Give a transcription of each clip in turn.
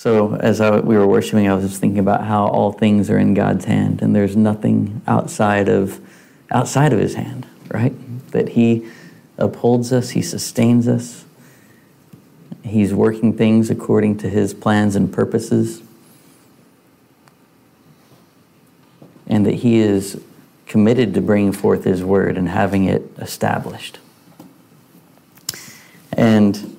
So, as I, we were worshiping, I was just thinking about how all things are in God's hand, and there's nothing outside of outside of His hand, right? That He upholds us, He sustains us, He's working things according to His plans and purposes, and that He is committed to bringing forth His word and having it established. And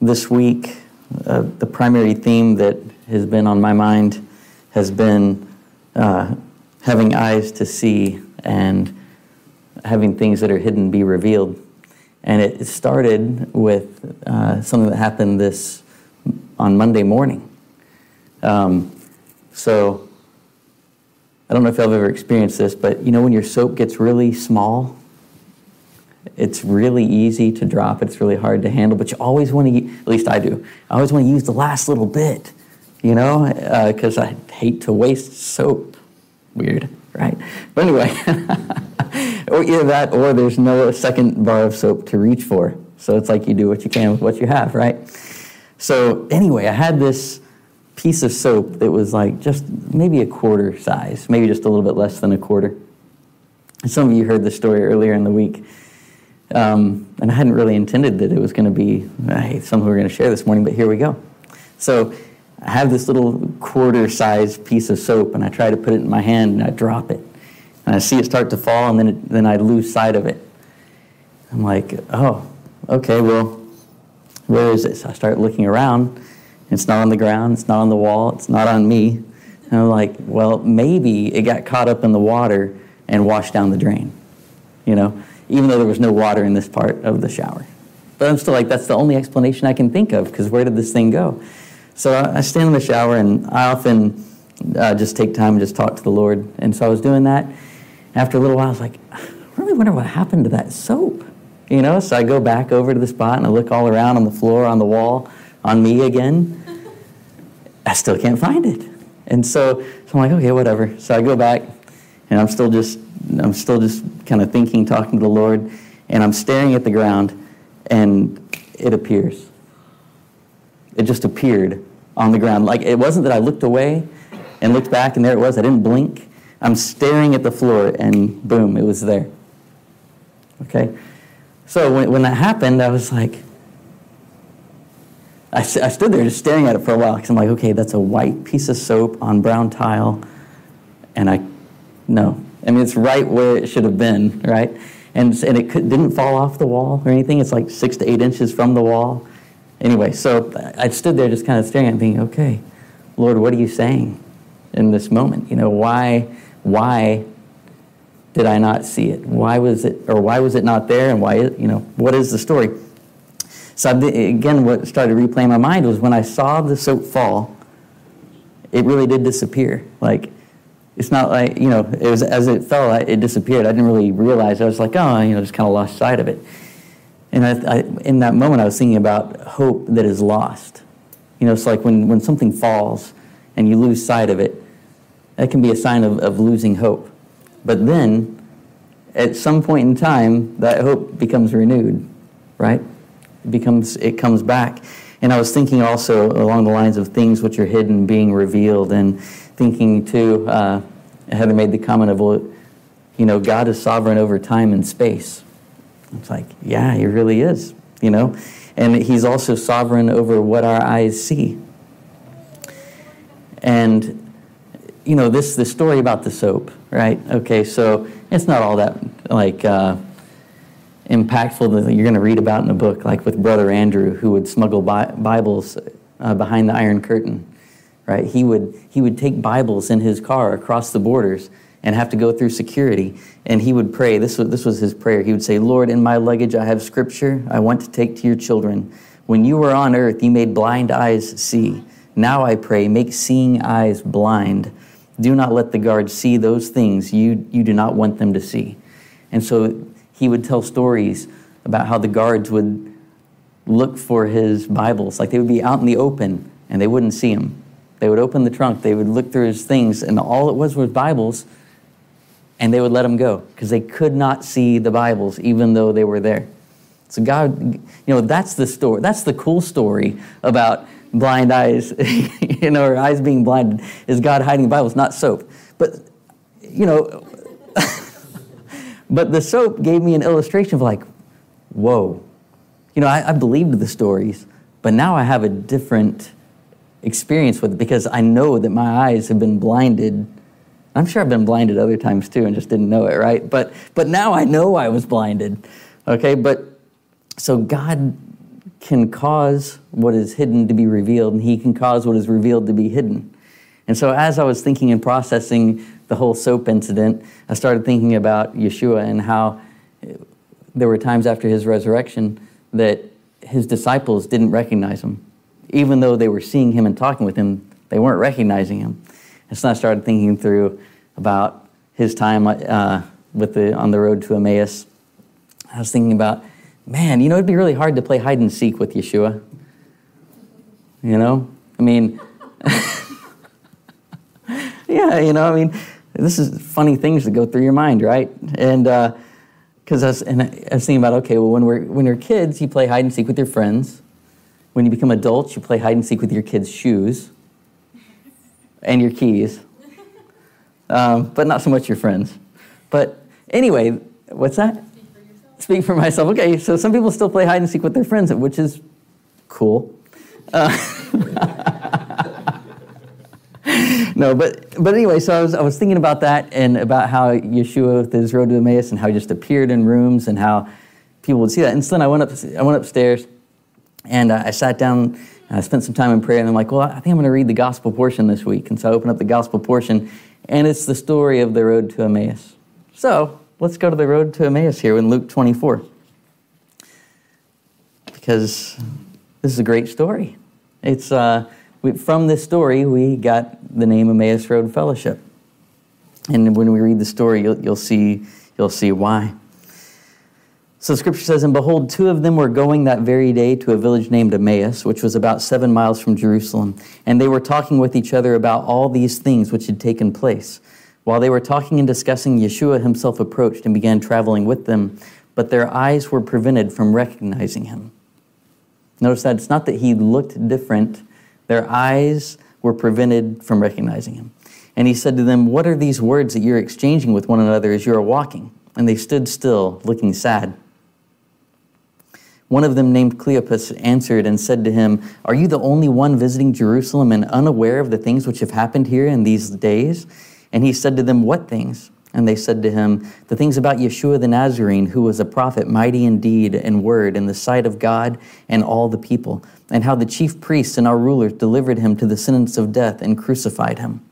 this week uh, the primary theme that has been on my mind has been uh, having eyes to see and having things that are hidden be revealed. And it started with uh, something that happened this on Monday morning. Um, so I don't know if have ever experienced this, but you know when your soap gets really small it's really easy to drop. It's really hard to handle, but you always want to, at least I do, I always want to use the last little bit, you know, because uh, I hate to waste soap. Weird, right? But anyway, or either that or there's no second bar of soap to reach for. So it's like you do what you can with what you have, right? So anyway, I had this piece of soap that was like just maybe a quarter size, maybe just a little bit less than a quarter. Some of you heard the story earlier in the week um, and I hadn't really intended that it was going to be hey, something we were going to share this morning, but here we go. So I have this little quarter sized piece of soap, and I try to put it in my hand, and I drop it. And I see it start to fall, and then, it, then I lose sight of it. I'm like, oh, okay, well, where is it? So I start looking around. It's not on the ground, it's not on the wall, it's not on me. And I'm like, well, maybe it got caught up in the water and washed down the drain, you know? Even though there was no water in this part of the shower. But I'm still like, that's the only explanation I can think of, because where did this thing go? So I, stand in the shower, and I often uh, just take time and just talk to the Lord. And so I was doing that. After a little while, I was like, I really wonder what happened to that soap. You know, so I go back over to the spot and I look all around on the floor, on the wall, on me again. I still can't find it. And so, so I'm like, okay, whatever. So I go back and I'm still just I'm still just kind of thinking, talking to the Lord, and I'm staring at the ground, and it appears. It just appeared on the ground. Like it wasn't that I looked away and looked back, and there it was. I didn't blink. I'm staring at the floor, and boom, it was there. Okay? So when, when that happened, I was like, I, I stood there just staring at it for a while because I'm like, okay, that's a white piece of soap on brown tile, and I, no, I mean, it's right where it should have been, right? And, and it could, didn't fall off the wall or anything. It's like six to eight inches from the wall. Anyway, so I stood there just kind of staring and thinking, okay, Lord, what are you saying in this moment? You know, why, why did I not see it? Why was it, or why was it not there? And why, you know, what is the story? So again, what started replaying my mind was when I saw the soap fall, it really did disappear. Like, it's not like you know it was as it fell it disappeared. I didn't really realize i was like oh you know just kind of lost sight of it. And I, I, in that moment i was thinking about hope that is lost. You know it's like when, when something falls and you lose sight of it that can be a sign of, of losing hope. But then at some point in time that hope becomes renewed right? It becomes it comes back. And i was thinking also along the lines of things which are hidden being revealed and thinking too, uh, Heather made the comment of, well, you know, God is sovereign over time and space. It's like, yeah, he really is, you know? And he's also sovereign over what our eyes see. And, you know, this, the story about the soap, right? Okay, so it's not all that, like, uh, impactful that you're going to read about in a book, like with Brother Andrew, who would smuggle Bi- Bibles uh, behind the Iron Curtain right? He would, he would take Bibles in his car across the borders and have to go through security. And he would pray. This was, this was his prayer. He would say, Lord, in my luggage I have scripture I want to take to your children. When you were on earth, you made blind eyes see. Now I pray, make seeing eyes blind Do not let the guards see those things you, you do not want them to see. And so he would tell stories about how the guards would look for his Bibles. Like they would be out in the open and they wouldn't see him. They would open the trunk, they would look through his things, and all it was was Bibles, and they would let him go because they could not see the Bibles even though they were there. So God, you know, that's the story. That's the cool story about blind eyes, you know, or eyes being blinded, is God hiding the Bibles, not soap. But, you know, but the soap gave me an illustration of like, whoa. You know, I, I believed the stories, but now I have a different experience with it because I know that my eyes have been blinded. I'm sure I've been blinded other times too and just didn't know it, right? But but now I know I was blinded. Okay, but so God can cause what is hidden to be revealed, and He can cause what is revealed to be hidden. And so, as I was thinking and processing the whole soap incident, I started thinking about Yeshua and how there were times after his resurrection that his disciples didn't recognize him. Even though they were seeing him and talking with him, they weren't recognizing him. And so I started thinking through about his time uh, with the, on the road to Emmaus. I was thinking about man, you know, it'd be really hard to play hide and seek with Yeshua. You know? I mean, yeah, you know, I mean, this is funny things that go through your mind, right? And because uh, I, was, I was thinking about, okay, well, when, we're, when you're kids, you play hide and seek with your friends. When you become adults, you play hide and seek with your kids' shoes and your keys, um, but not so much your friends. But anyway, what's that? speak for myself. Okay, so some people still play hide and seek with their friends, which is cool. Uh, no, but but anyway, so I was I was thinking about that and about how Yeshua with his road to Emmaus and how he just appeared in rooms and how people would see that. And so then I went up I went upstairs and uh, I sat down I spent some time in prayer and I'm like, well, I think I'm going to read the gospel portion this week. And so I open up the gospel portion and it's the story of the road to Emmaus. So Let's go to the road to Emmaus here in Luke 24. Because this is a great story. It's uh, we, from this story we got the name Emmaus Road Fellowship, and when we read the story, you'll, you'll see you'll see why. So Scripture says, "And behold, two of them were going that very day to a village named Emmaus, which was about seven miles from Jerusalem, and they were talking with each other about all these things which had taken place." While they were talking and discussing, Yeshua himself approached and began traveling with them, but their eyes were prevented from recognizing him. Notice that it's not that he looked different, their eyes were prevented from recognizing him. And he said to them, What are these words that you're exchanging with one another as you are walking? And they stood still, looking sad. One of them, named Cleopas, answered and said to him, Are you the only one visiting Jerusalem and unaware of the things which have happened here in these days? And he said to them, What things? And they said to him, The things about Yeshua the Nazarene, who was a prophet, mighty in deed and word in the sight of God and all the people, and how the chief priests and our rulers delivered him to the sentence of death and crucified him.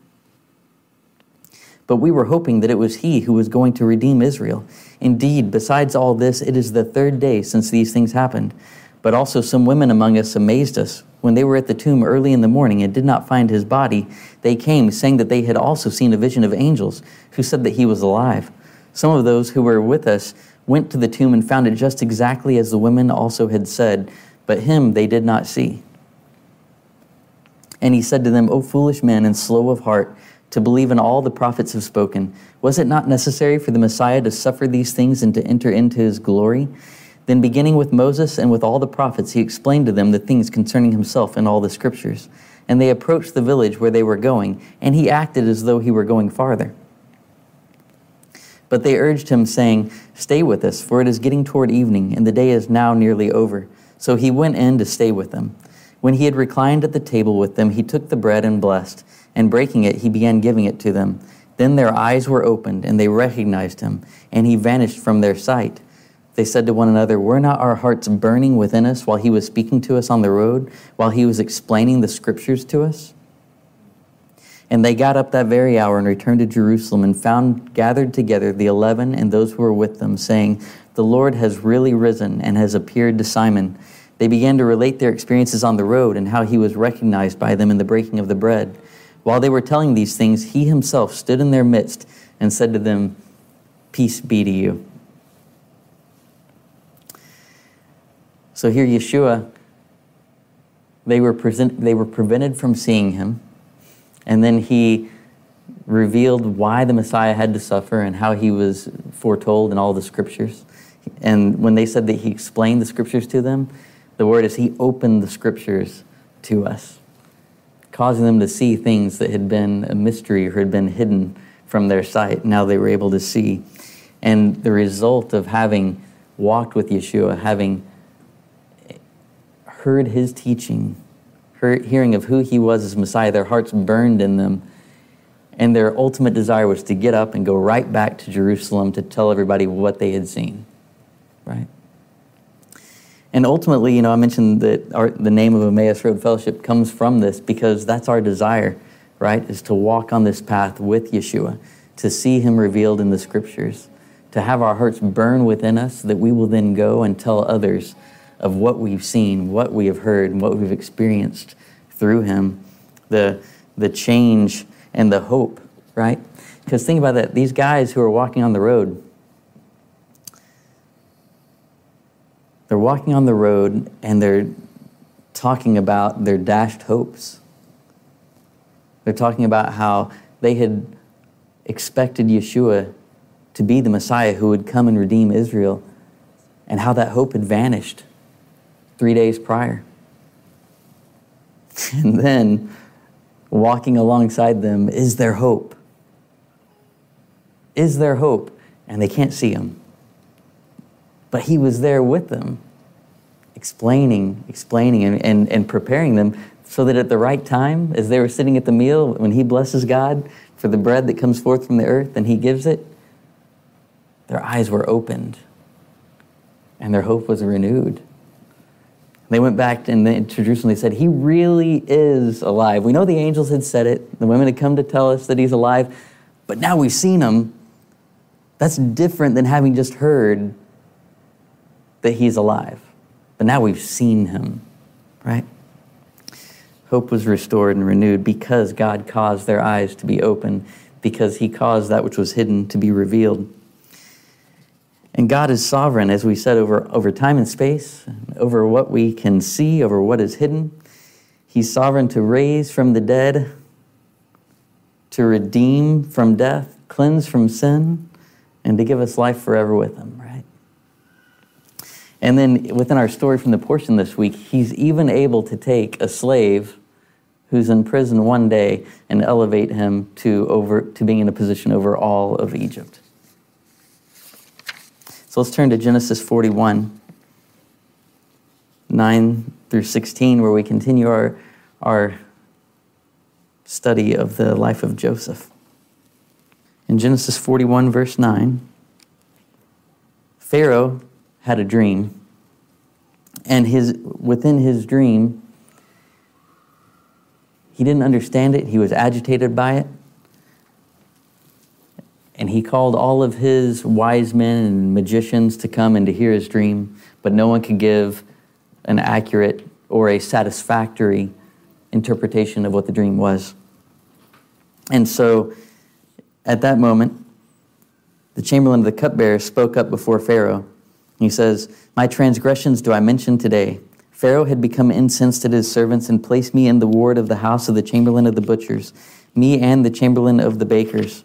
But we were hoping that it was he who was going to redeem Israel. Indeed, besides all this, it is the third day since these things happened. But also some women among us amazed us. When they were at the tomb early in the morning and did not find his body, they came, saying that they had also seen a vision of angels who said that he was alive. Some of those who were with us went to the tomb and found it just exactly as the women also had said, but him they did not see. And he said to them, O foolish men and slow of heart, to believe in all the prophets have spoken, was it not necessary for the Messiah to suffer these things and to enter into his glory? Then, beginning with Moses and with all the prophets, he explained to them the things concerning himself in all the scriptures. And they approached the village where they were going, and he acted as though he were going farther. But they urged him, saying, Stay with us, for it is getting toward evening, and the day is now nearly over. So he went in to stay with them. When he had reclined at the table with them, he took the bread and blessed, and breaking it, he began giving it to them. Then their eyes were opened, and they recognized him, and he vanished from their sight. They said to one another, Were not our hearts burning within us while he was speaking to us on the road, while he was explaining the scriptures to us? And they got up that very hour and returned to Jerusalem and found gathered together the eleven and those who were with them, saying, The Lord has really risen and has appeared to Simon. They began to relate their experiences on the road and how he was recognized by them in the breaking of the bread. While they were telling these things, he himself stood in their midst and said to them, Peace be to you. So here, Yeshua, they were, present, they were prevented from seeing him, and then he revealed why the Messiah had to suffer and how he was foretold in all the scriptures. And when they said that he explained the scriptures to them, the word is he opened the scriptures to us, causing them to see things that had been a mystery or had been hidden from their sight. Now they were able to see. And the result of having walked with Yeshua, having heard his teaching, hearing of who he was as Messiah, their hearts burned in them. And their ultimate desire was to get up and go right back to Jerusalem to tell everybody what they had seen. Right? And ultimately, you know, I mentioned that our, the name of Emmaus Road Fellowship comes from this because that's our desire, right? Is to walk on this path with Yeshua, to see him revealed in the scriptures, to have our hearts burn within us that we will then go and tell others of what we've seen, what we have heard, and what we've experienced through him, the, the change and the hope, right? Because think about that. These guys who are walking on the road, they're walking on the road and they're talking about their dashed hopes. They're talking about how they had expected Yeshua to be the Messiah who would come and redeem Israel, and how that hope had vanished three days prior. And then walking alongside them is their hope. Is their hope, and they can't see him. But he was there with them, explaining, explaining, and, and, and preparing them so that at the right time, as they were sitting at the meal, when he blesses God for the bread that comes forth from the earth and he gives it, their eyes were opened and their hope was renewed. They went back to, to Jerusalem. They said, He really is alive. We know the angels had said it. The women had come to tell us that He's alive, but now we've seen Him. That's different than having just heard that He's alive. But now we've seen Him, right? Hope was restored and renewed because God caused their eyes to be open, because He caused that which was hidden to be revealed. And God is sovereign, as we said, over, over time and space, over what we can see, over what is hidden. He's sovereign to raise from the dead, to redeem from death, cleanse from sin, and to give us life forever with Him, right? And then within our story from the portion this week, He's even able to take a slave who's in prison one day and elevate him to, over, to being in a position over all of Egypt. So let's turn to Genesis 41, 9 through 16, where we continue our, our study of the life of Joseph. In Genesis 41, verse 9, Pharaoh had a dream, and his, within his dream, he didn't understand it, he was agitated by it and he called all of his wise men and magicians to come and to hear his dream, but no one could give an accurate or a satisfactory interpretation of what the dream was. And so at that moment, the chamberlain of the cupbearer spoke up before Pharaoh. He says, My transgressions do I mention today. Pharaoh had become incensed at his servants and placed me in the ward of the house of the chamberlain of the butchers, me and the chamberlain of the bakers.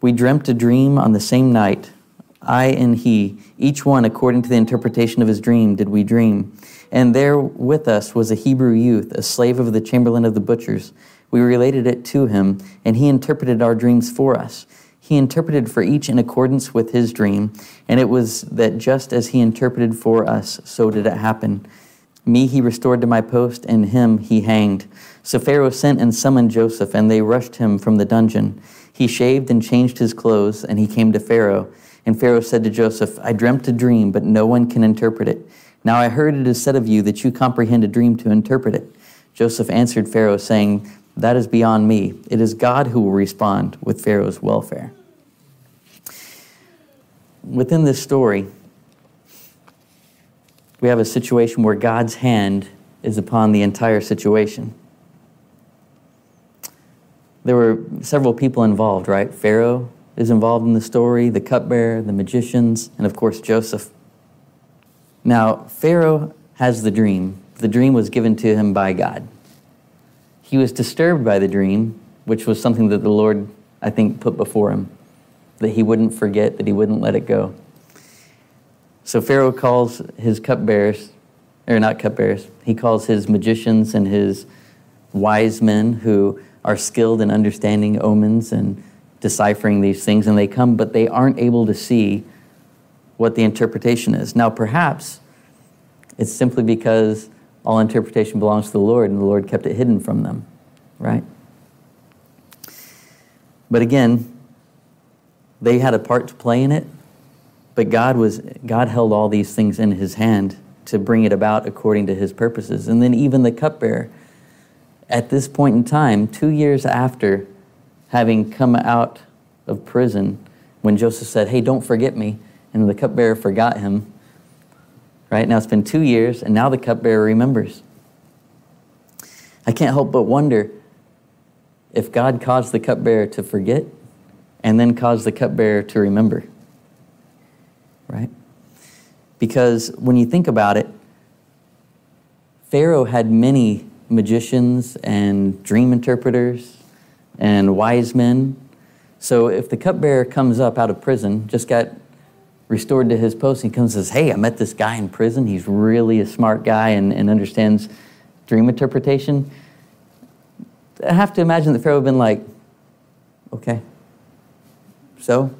We dreamt a dream on the same night, I and he, each one according to the interpretation of his dream, did we dream. And there with us was a Hebrew youth, a slave of the chamberlain of the butchers. We related it to him, and he interpreted our dreams for us. He interpreted for each in accordance with his dream, and it was that just as he interpreted for us, so did it happen. Me he restored to my post, and him he hanged. So Pharaoh sent and summoned Joseph, and they rushed him from the dungeon. He shaved and changed his clothes, and he came to Pharaoh. And Pharaoh said to Joseph, I dreamt a dream, but no one can interpret it. Now I heard it is said of you that you comprehend a dream to interpret it. Joseph answered Pharaoh, saying, That is beyond me. It is God who will respond with Pharaoh's welfare. Within this story, we have a situation where God's hand is upon the entire situation. there were several people involved, right? Pharaoh is involved in the story, the cupbearer, the magicians, and of course Joseph. Now, Pharaoh has the dream. The dream was given to him by God. He was disturbed by the dream, which was something that the Lord, I think, put before him, that he wouldn't forget, that he wouldn't let it go. So Pharaoh calls his cupbearers, or not cupbearers, he calls his magicians and his wise men who are skilled in understanding omens and deciphering these things, and they come, but they aren't able to see what the interpretation is. Now, perhaps it's simply because all interpretation belongs to the Lord, and the Lord kept it hidden from them, right? But again, they had a part to play in it, but God was God held all these things in his hand to bring it about according to his purposes. And then even the cupbearer, at this point in time, two years after having come out of prison, when Joseph said, Hey, don't forget me, and the cupbearer forgot him. Right? Now it's been two years, and now the cupbearer remembers. I can't help but wonder if God caused the cupbearer to forget and then cause the cupbearer to remember. Right? Because when you think about it, Pharaoh had many magicians and dream interpreters and wise men. So if the cupbearer comes up out of prison, just got restored to his post, he comes and says, Hey, I met this guy in prison. He's really a smart guy and, and understands dream interpretation. I have to imagine that Pharaoh would have been like, Okay, so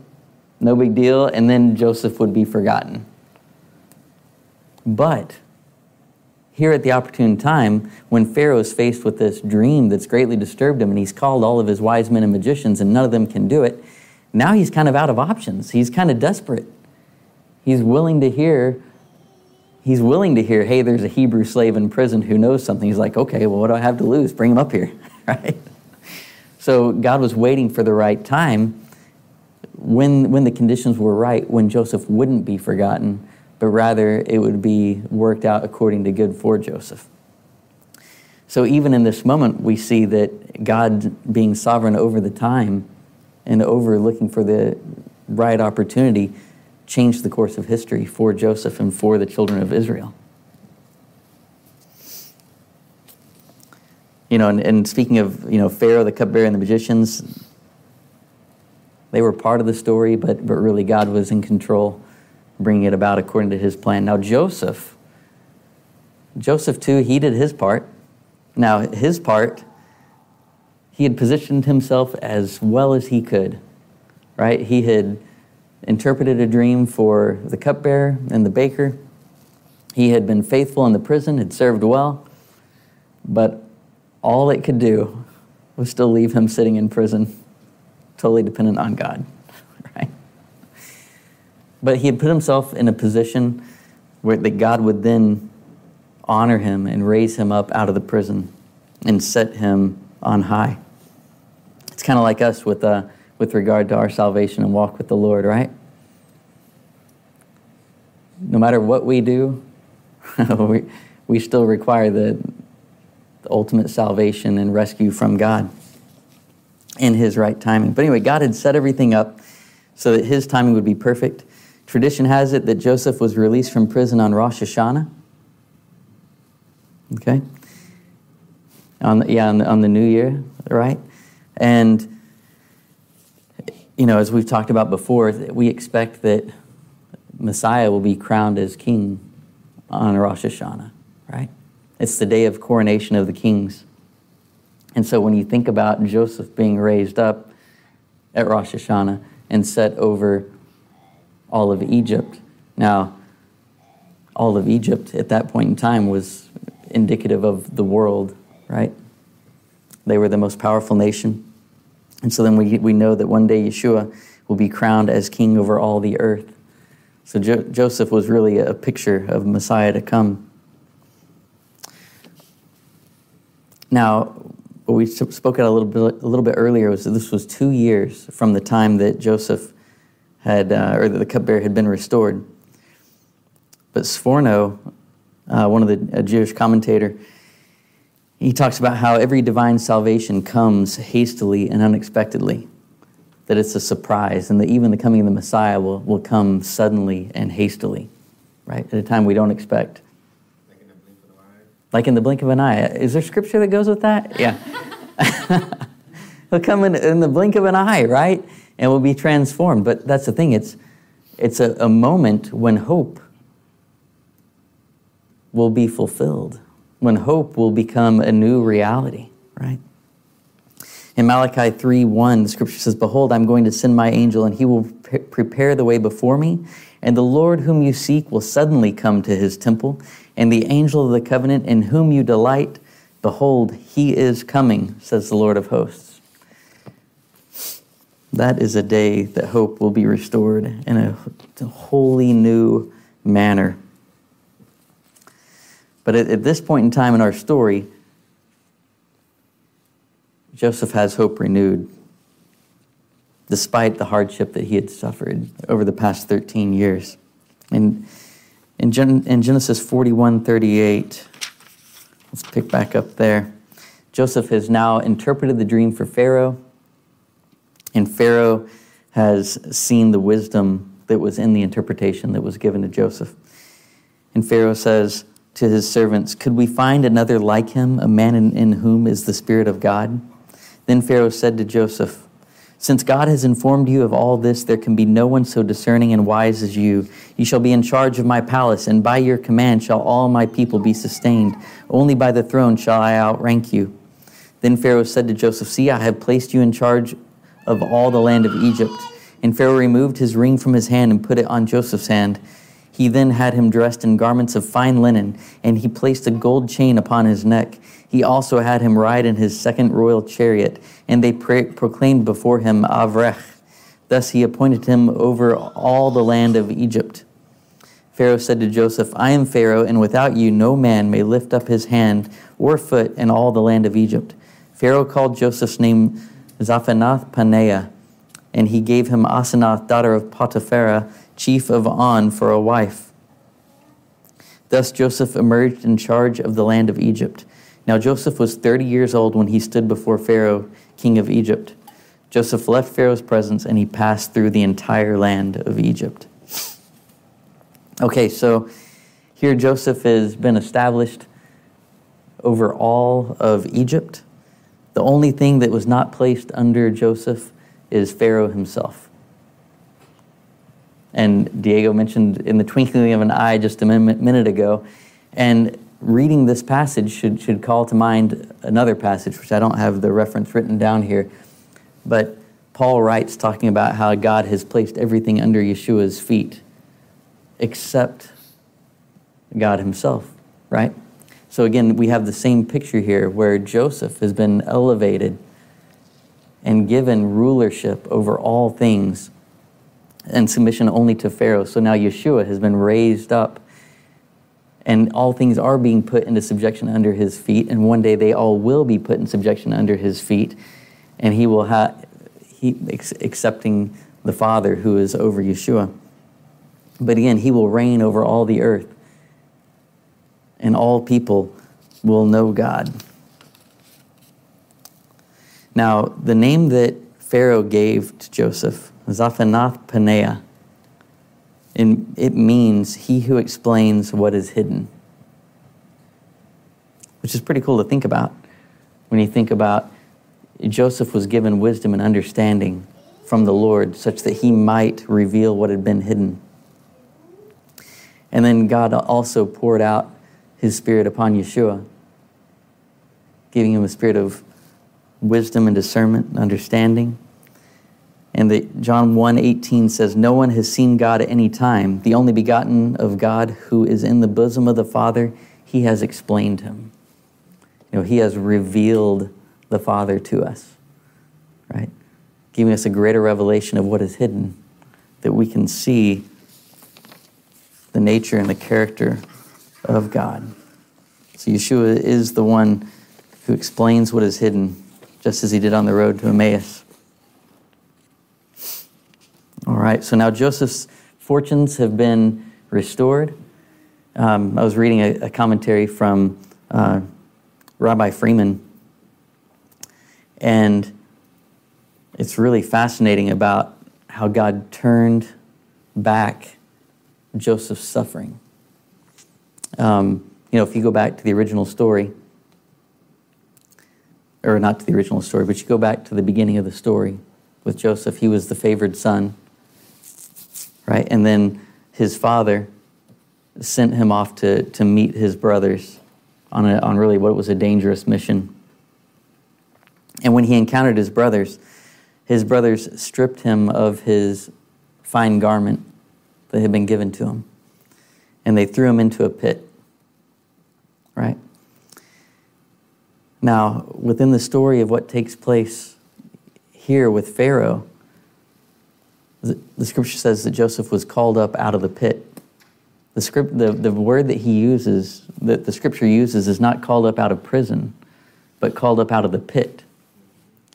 no big deal. And then Joseph would be forgotten. But here at the opportune time, when Pharaoh is faced with this dream that's greatly disturbed him, and he's called all of his wise men and magicians, and none of them can do it, now he's kind of out of options. He's kind of desperate. He's willing to hear. He's willing to hear, hey, there's a Hebrew slave in prison who knows something. He's like, okay, well, what do I have to lose? Bring him up here, right? So God was waiting for the right time when, when the conditions were right, when Joseph wouldn't be forgotten but rather it would be worked out according to good for Joseph. So even in this moment, we see that God being sovereign over the time and over looking for the right opportunity changed the course of history for Joseph and for the children of Israel. You know, and, and speaking of, you know, Pharaoh, the cupbearer, and the magicians, they were part of the story, but, but really God was in control bringing it about according to his plan. Now, Joseph, Joseph too, he did his part. Now, his part, he had positioned himself as well as he could, right? He had interpreted a dream for the cupbearer and the baker. He had been faithful in the prison, had served well, but all it could do was still leave him sitting in prison, totally dependent on God. Right? But he had put himself in a position where that God would then honor him and raise him up out of the prison and set him on high. It's kind of like us with, uh, with regard to our salvation and walk with the Lord, right? No matter what we do, we, we still require the, the ultimate salvation and rescue from God in His right timing. But anyway, God had set everything up so that His timing would be perfect. Tradition has it that Joseph was released from prison on Rosh Hashanah. Okay? On yeah, on the, on the new year, right? And, you know, as we've talked about before, we expect that Messiah will be crowned as king on Rosh Hashanah, right? It's the day of coronation of the kings. And so when you think about Joseph being raised up at Rosh Hashanah and set over all of Egypt. Now, all of Egypt at that point in time was indicative of the world, right? They were the most powerful nation. And so then we, we know that one day Yeshua will be crowned as king over all the earth. So jo- Joseph was really a picture of Messiah to come. Now, we spoke about a little bit, a little bit earlier was that this was two years from the time that Joseph had, uh, or the cupbearer had been restored. But Sforno, uh, one of the Jewish commentator, He talks about how every divine salvation comes hastily and unexpectedly, that it's a surprise, and that even the coming of the Messiah will, will come suddenly and hastily, right? At a time we don't expect. Like in the blink of an eye. Like in the blink of an eye. Is there scripture that goes with that? Yeah. He'll come in, in the blink of an eye, right? And we'll be transformed. But that's the thing, it's, it's a, a moment when hope will be fulfilled, when hope will become a new reality, right? In Malachi 3 1, the scripture says, Behold, I'm going to send my angel, and he will pre- prepare the way before me. And the Lord whom you seek will suddenly come to his temple, and the angel of the covenant in whom you delight, behold, he is coming, says the Lord of hosts. That is a day that hope will be restored in a wholly new manner. But at, at this point in time in our story, Joseph has hope renewed despite the hardship that he had suffered over the past 13 years. And in, Gen- in Genesis 41 38, let's pick back up there. Joseph has now interpreted the dream for Pharaoh, and Pharaoh has seen the wisdom that was in the interpretation that was given to Joseph. And Pharaoh says to his servants, Could we find another like him, a man in, in whom is the Spirit of God? Then Pharaoh said to Joseph, Since God has informed you of all this, there can be no one so discerning and wise as you. You shall be in charge of my palace, and by your command shall all my people be sustained. Only by the throne shall I outrank you. Then Pharaoh said to Joseph, See, I have placed you in charge of all the land of Egypt. And Pharaoh removed his ring from his hand and put it on Joseph's hand. He then had him dressed in garments of fine linen, and he placed a gold chain upon his neck. He also had him ride in his second royal chariot, and they proclaimed before him Avrech. Thus he appointed him over all the land of Egypt. Pharaoh said to Joseph, I am Pharaoh, and without you no man may lift up his hand or foot in all the land of Egypt. Pharaoh called Joseph's name Zaphanath Paneah, and he gave him Asenath, daughter of Potiphera, chief of On, for a wife. Thus Joseph emerged in charge of the land of Egypt. Now Joseph was 30 years old when he stood before Pharaoh, king of Egypt. Joseph left Pharaoh's presence and he passed through the entire land of Egypt. Okay, so here Joseph has been established over all of Egypt. The only thing that was not placed under Joseph is Pharaoh himself. And Diego mentioned in the twinkling of an eye just a minute ago. And reading this passage should, should call to mind another passage, which I don't have the reference written down here. But Paul writes talking about how God has placed everything under Yeshua's feet except God himself, right? So again, we have the same picture here where Joseph has been elevated and given rulership over all things and submission only to Pharaoh. So now Yeshua has been raised up and all things are being put into subjection under his feet and one day they all will be put in subjection under his feet and he will have he accepting the father who is over Yeshua but again he will reign over all the earth and all people will know God now the name that Pharaoh gave to Joseph Zaphanath Paneah. And it means he who explains what is hidden, which is pretty cool to think about when you think about Joseph was given wisdom and understanding from the Lord such that he might reveal what had been hidden. And then God also poured out his spirit upon Yeshua, giving him a spirit of wisdom and discernment and understanding. And that John 1:18 says, "No one has seen God at any time. The only begotten of God who is in the bosom of the Father, he has explained him." You know, he has revealed the Father to us. Right? Giving us a greater revelation of what is hidden that we can see the nature and the character of God. So Yeshua is the one who explains what is hidden, just as he did on the road to Emmaus. All right, so now Joseph's fortunes have been restored. Um, I was reading a, a commentary from uh, Rabbi Freeman. And it's really fascinating about how God turned back Joseph's suffering. Um, you know, if you go back to the original story, or not to the original story, but you go back to the beginning of the story with Joseph, he was the favored son, right? And then his father sent him off to, to meet his brothers on, a, on really what was a dangerous mission. And when he encountered his brothers, his brothers stripped him of his fine garment that had been given to him, and they threw him into a pit. Right? Now, within the story of what takes place here with Pharaoh, the, scripture says that Joseph was called up out of the pit. The, script, the, the word that he uses, that the scripture uses, is not called up out of prison, but called up out of the pit.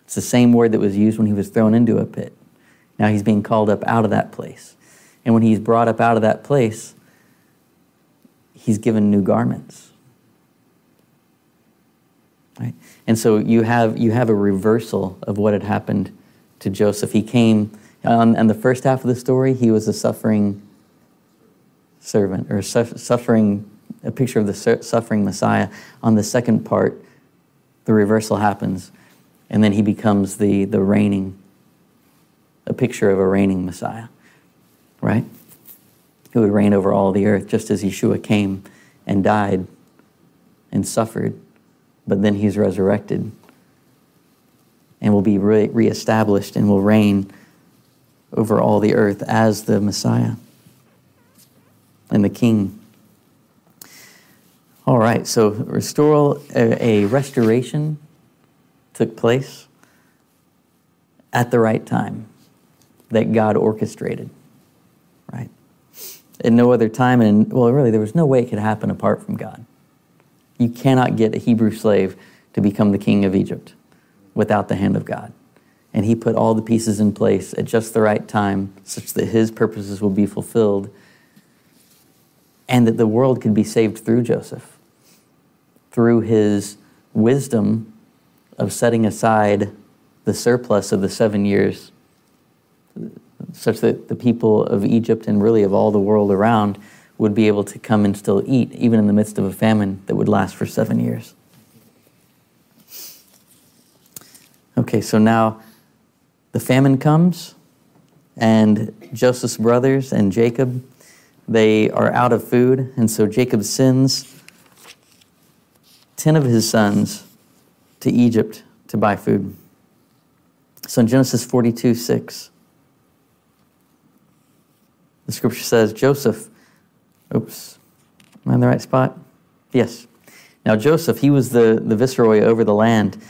It's the same word that was used when he was thrown into a pit. Now he's being called up out of that place. And when he's brought up out of that place, he's given new garments. Right? And so you have, you have a reversal of what had happened to Joseph. He came, Um, on, on the first half of the story, he was a suffering servant, or su- suffering, a picture of the su- suffering Messiah. On the second part, the reversal happens, and then he becomes the, the reigning, a picture of a reigning Messiah, right? Who would reign over all the earth, just as Yeshua came and died and suffered but then he's resurrected and will be re- reestablished and will reign over all the earth as the Messiah and the King. All right, so restore, a, a restoration took place at the right time that God orchestrated, right? At no other time, and well, really, there was no way it could happen apart from God. You cannot get a Hebrew slave to become the king of Egypt without the hand of God. And he put all the pieces in place at just the right time such that his purposes will be fulfilled and that the world could be saved through Joseph, through his wisdom of setting aside the surplus of the seven years, such that the people of Egypt and really of all the world around would be able to come and still eat, even in the midst of a famine that would last for seven years. Okay, so now the famine comes, and Joseph's brothers and Jacob, they are out of food, and so Jacob sends 10 of his sons to Egypt to buy food. So in Genesis 42 6, the scripture says, Joseph Oops. Am I in the right spot? Yes. Now, Joseph, he was the, the viceroy over the land.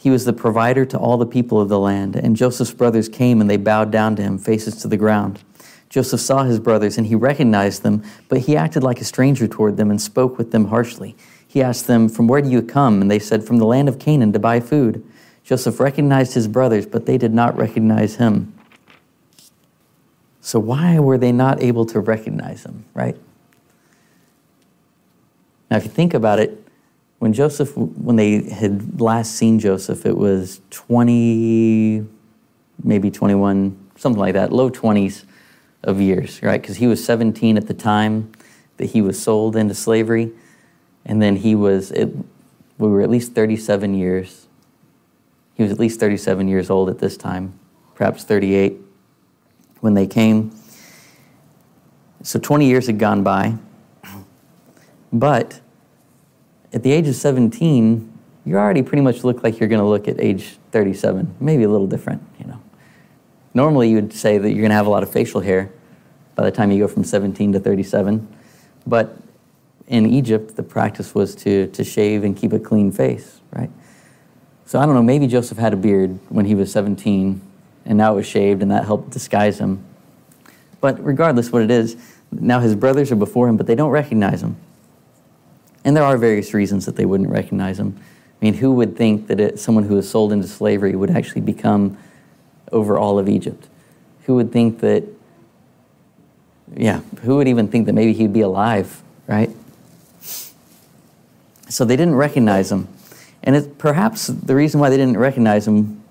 He was the provider to all the people of the land. And Joseph's brothers came and they bowed down to him, faces to the ground. Joseph saw his brothers and he recognized them, but he acted like a stranger toward them and spoke with them harshly. He asked them, From where do you come? And they said, From the land of Canaan to buy food. Joseph recognized his brothers, but they did not recognize him. So, why were they not able to recognize him, right? Now, if you think about it, when Joseph, when they had last seen Joseph, it was 20, maybe 21, something like that, low 20s of years, right? Because he was 17 at the time that he was sold into slavery. And then he was, it, we were at least 37 years. He was at least 37 years old at this time, perhaps 38 when they came. So 20 years had gone by. But at the age of 17, you already pretty much look like you're going to look at age 37, maybe a little different, you know. Normally, you would say that you're going to have a lot of facial hair by the time you go from 17 to 37. But in Egypt, the practice was to, to shave and keep a clean face, right? So I don't know, maybe Joseph had a beard when he was 17 and now it was shaved, and that helped disguise him. But regardless what it is, now his brothers are before him, but they don't recognize him. And there are various reasons that they wouldn't recognize him. I mean, who would think that it, someone who was sold into slavery would actually become over all of Egypt? Who would think that, yeah, who would even think that maybe he'd be alive, right? So they didn't recognize him. And it, perhaps the reason why they didn't recognize him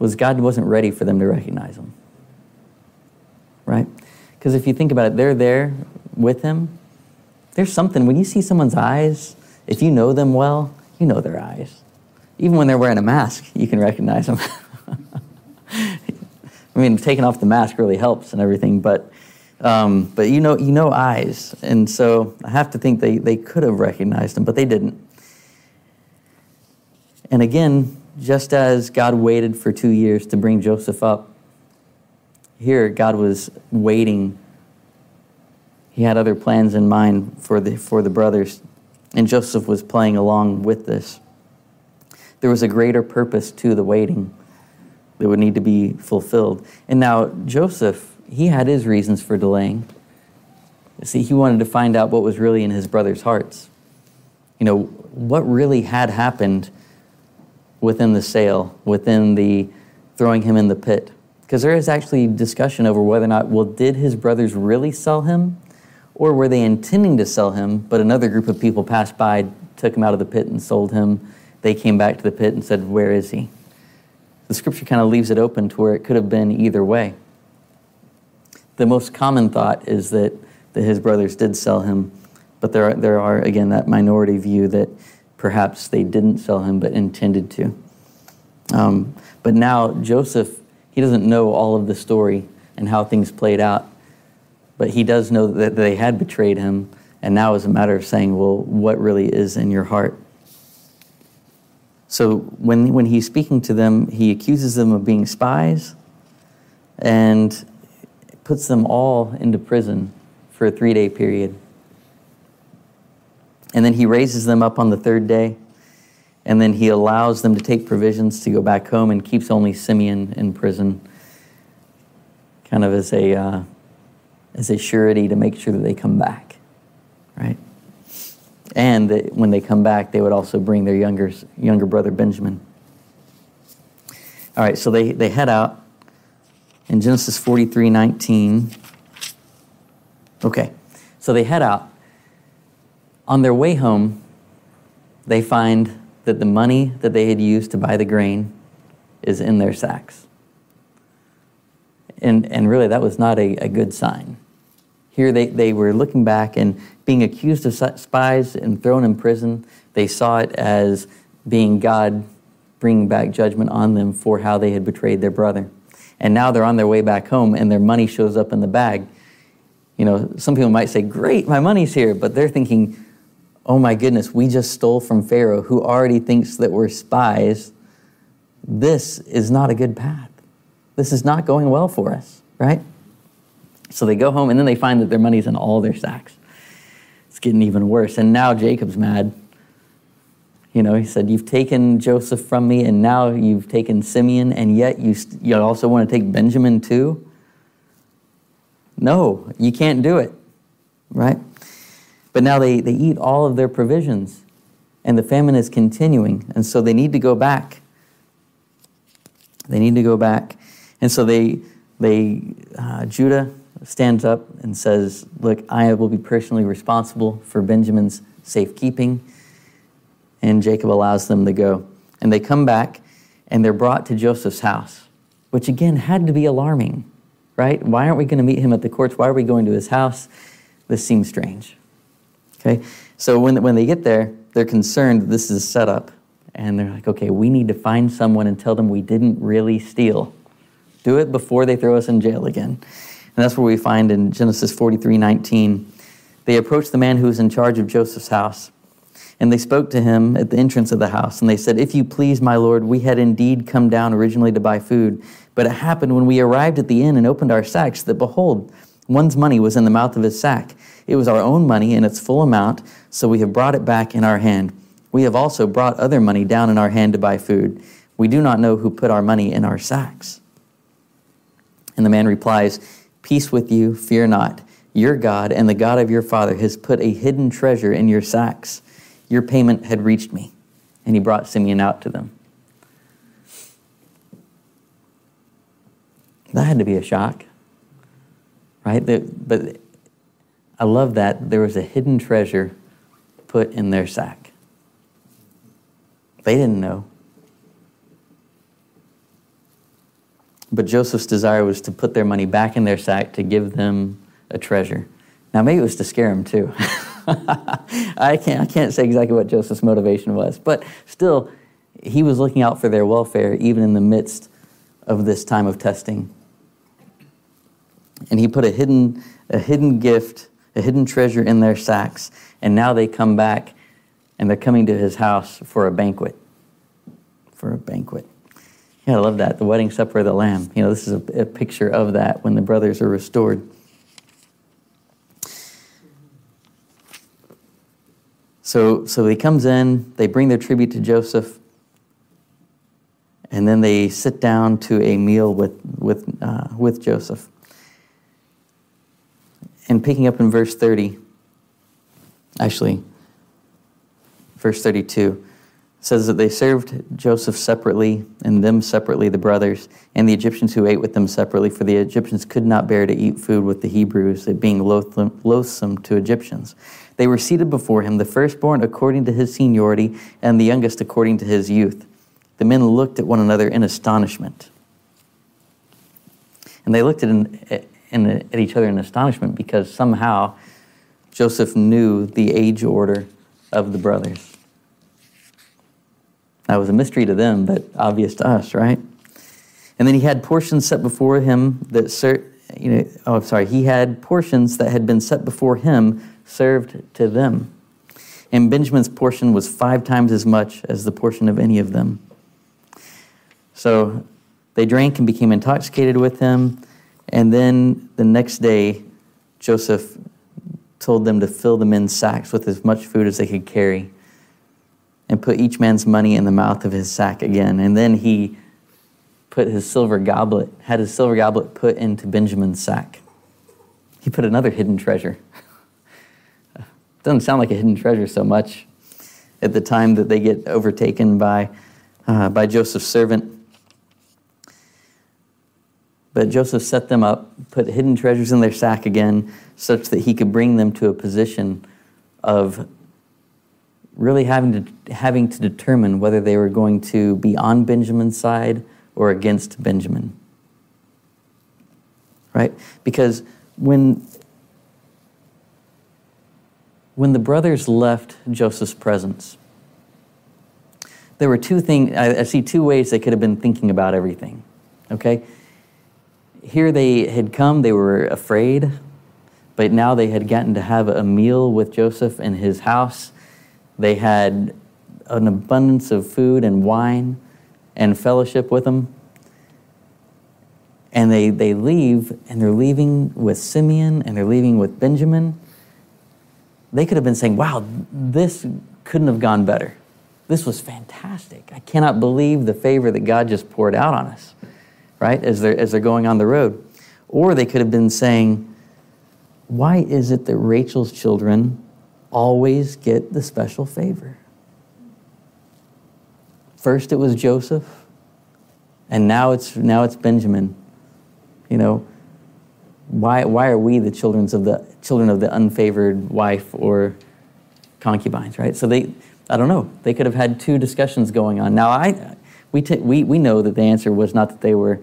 was God wasn't ready for them to recognize him. Right? Because if you think about it, they're there with him. There's something, when you see someone's eyes, if you know them well, you know their eyes. Even when they're wearing a mask, you can recognize them. I mean, taking off the mask really helps and everything, but um, but you know, you know eyes, and so I have to think they, they could have recognized him, but they didn't. And again, just as God waited for two years to bring Joseph up, here God was waiting. He had other plans in mind for the for the brothers, and Joseph was playing along with this. There was a greater purpose to the waiting that would need to be fulfilled. And now Joseph he had his reasons for delaying. See, he wanted to find out what was really in his brothers' hearts. You know, what really had happened within the sale, within the throwing him in the pit. Because there is actually discussion over whether or not, well, did his brothers really sell him? Or were they intending to sell him, but another group of people passed by, took him out of the pit, and sold him? They came back to the pit and said, Where is he? The scripture kind of leaves it open to where it could have been either way the most common thought is that, that his brothers did sell him, but there are, there are, again, that minority view that perhaps they didn't sell him but intended to. Um, but now, Joseph, he doesn't know all of the story and how things played out, but he does know that they had betrayed him, and now is a matter of saying, well, what really is in your heart? So when, when he's speaking to them, he accuses them of being spies, and puts them all into prison for a three day period. And then he raises them up on the third day. And then he allows them to take provisions to go back home and keeps only Simeon in prison, kind of as a, uh, as a surety to make sure that they come back, right? And that when they come back, they would also bring their younger, younger brother Benjamin. All right, so they, they head out in Genesis 43 19. Okay, so they head out. On their way home, they find that the money that they had used to buy the grain is in their sacks. And, and really, that was not a, a good sign. Here they, they were looking back and being accused of spies and thrown in prison. They saw it as being God bringing back judgment on them for how they had betrayed their brother and now they're on their way back home and their money shows up in the bag. You know, some people might say, Great, my money's here, but they're thinking, Oh my goodness, we just stole from Pharaoh who already thinks that we're spies. This is not a good path. This is not going well for us, right? So they go home and then they find that their money's in all their sacks. It's getting even worse. And now Jacob's mad you know, he said, You've taken Joseph from me, and now you've taken Simeon, and yet you, you also want to take Benjamin too? No, you can't do it, right? But now they, they eat all of their provisions, and the famine is continuing, and so they need to go back. They need to go back. And so they, they uh, Judah stands up and says, Look, I will be personally responsible for Benjamin's safekeeping and Jacob allows them to go. And they come back and they're brought to Joseph's house, which again had to be alarming, right? Why aren't we going to meet him at the courts? Why are we going to his house? This seems strange. Okay? So when, when they get there, they're concerned this is a setup. And they're like, okay, we need to find someone and tell them we didn't really steal. Do it before they throw us in jail again. And that's where we find in Genesis 43 19. They approached the man who was in charge of Joseph's house. And they spoke to him at the entrance of the house, and they said, If you please, my lord, we had indeed come down originally to buy food. But it happened when we arrived at the inn and opened our sacks that, behold, one's money was in the mouth of his sack. It was our own money in its full amount, so we have brought it back in our hand. We have also brought other money down in our hand to buy food. We do not know who put our money in our sacks. And the man replies, Peace with you, fear not. Your God and the God of your father has put a hidden treasure in your sacks. Your payment had reached me. And he brought Simeon out to them. That had to be a shock, right? But I love that there was a hidden treasure put in their sack. They didn't know. But Joseph's desire was to put their money back in their sack to give them a treasure. Now, maybe it was to scare them too. I, can't, I can't say exactly what Joseph's motivation was, but still, he was looking out for their welfare even in the midst of this time of testing. And he put a hidden, a hidden gift, a hidden treasure in their sacks, and now they come back and they're coming to his house for a banquet. For a banquet. Yeah, I love that. The wedding supper of the Lamb. You know, this is a, a picture of that when the brothers are restored. So, so he comes in, they bring their tribute to Joseph, and then they sit down to a meal with, with, uh, with Joseph. And picking up in verse 30, actually, verse 32, says that they served Joseph separately and them separately, the brothers, and the Egyptians who ate with them separately, for the Egyptians could not bear to eat food with the Hebrews, it being loathsome to Egyptians. They were seated before him, the firstborn according to his seniority, and the youngest according to his youth. The men looked at one another in astonishment. And they looked at, at each other in astonishment because somehow Joseph knew the age order of the brothers. That was a mystery to them, but obvious to us, right? And then he had portions set before him that, you know, oh, I'm sorry, he had portions that had been set before him served to them. And Benjamin's portion was five times as much as the portion of any of them. So they drank and became intoxicated with him. And then the next day, Joseph told them to fill the men's sacks with as much food as they could carry and put each man's money in the mouth of his sack again. And then he put his silver goblet, had his silver goblet put into Benjamin's sack. He put another hidden treasure doesn't sound like a hidden treasure so much at the time that they get overtaken by, uh, by Joseph's servant. But Joseph set them up, put hidden treasures in their sack again, such that he could bring them to a position of really having to, having to determine whether they were going to be on Benjamin's side or against Benjamin. Right? Because when when the brothers left Joseph's presence, there were two things, I, see two ways they could have been thinking about everything. Okay? Here they had come, they were afraid, but now they had gotten to have a meal with Joseph in his house. They had an abundance of food and wine and fellowship with them. And they, they leave, and they're leaving with Simeon, and they're leaving with Benjamin they could have been saying, wow, this couldn't have gone better. This was fantastic. I cannot believe the favor that God just poured out on us, right, as they're, as they're going on the road. Or they could have been saying, why is it that Rachel's children always get the special favor? First it was Joseph, and now it's, now it's Benjamin. You know, why, why are we the children of the children of the unfavored wife or concubines, right? So they, I don't know, they could have had two discussions going on. Now, I, we, t- we, we know that the answer was not that they were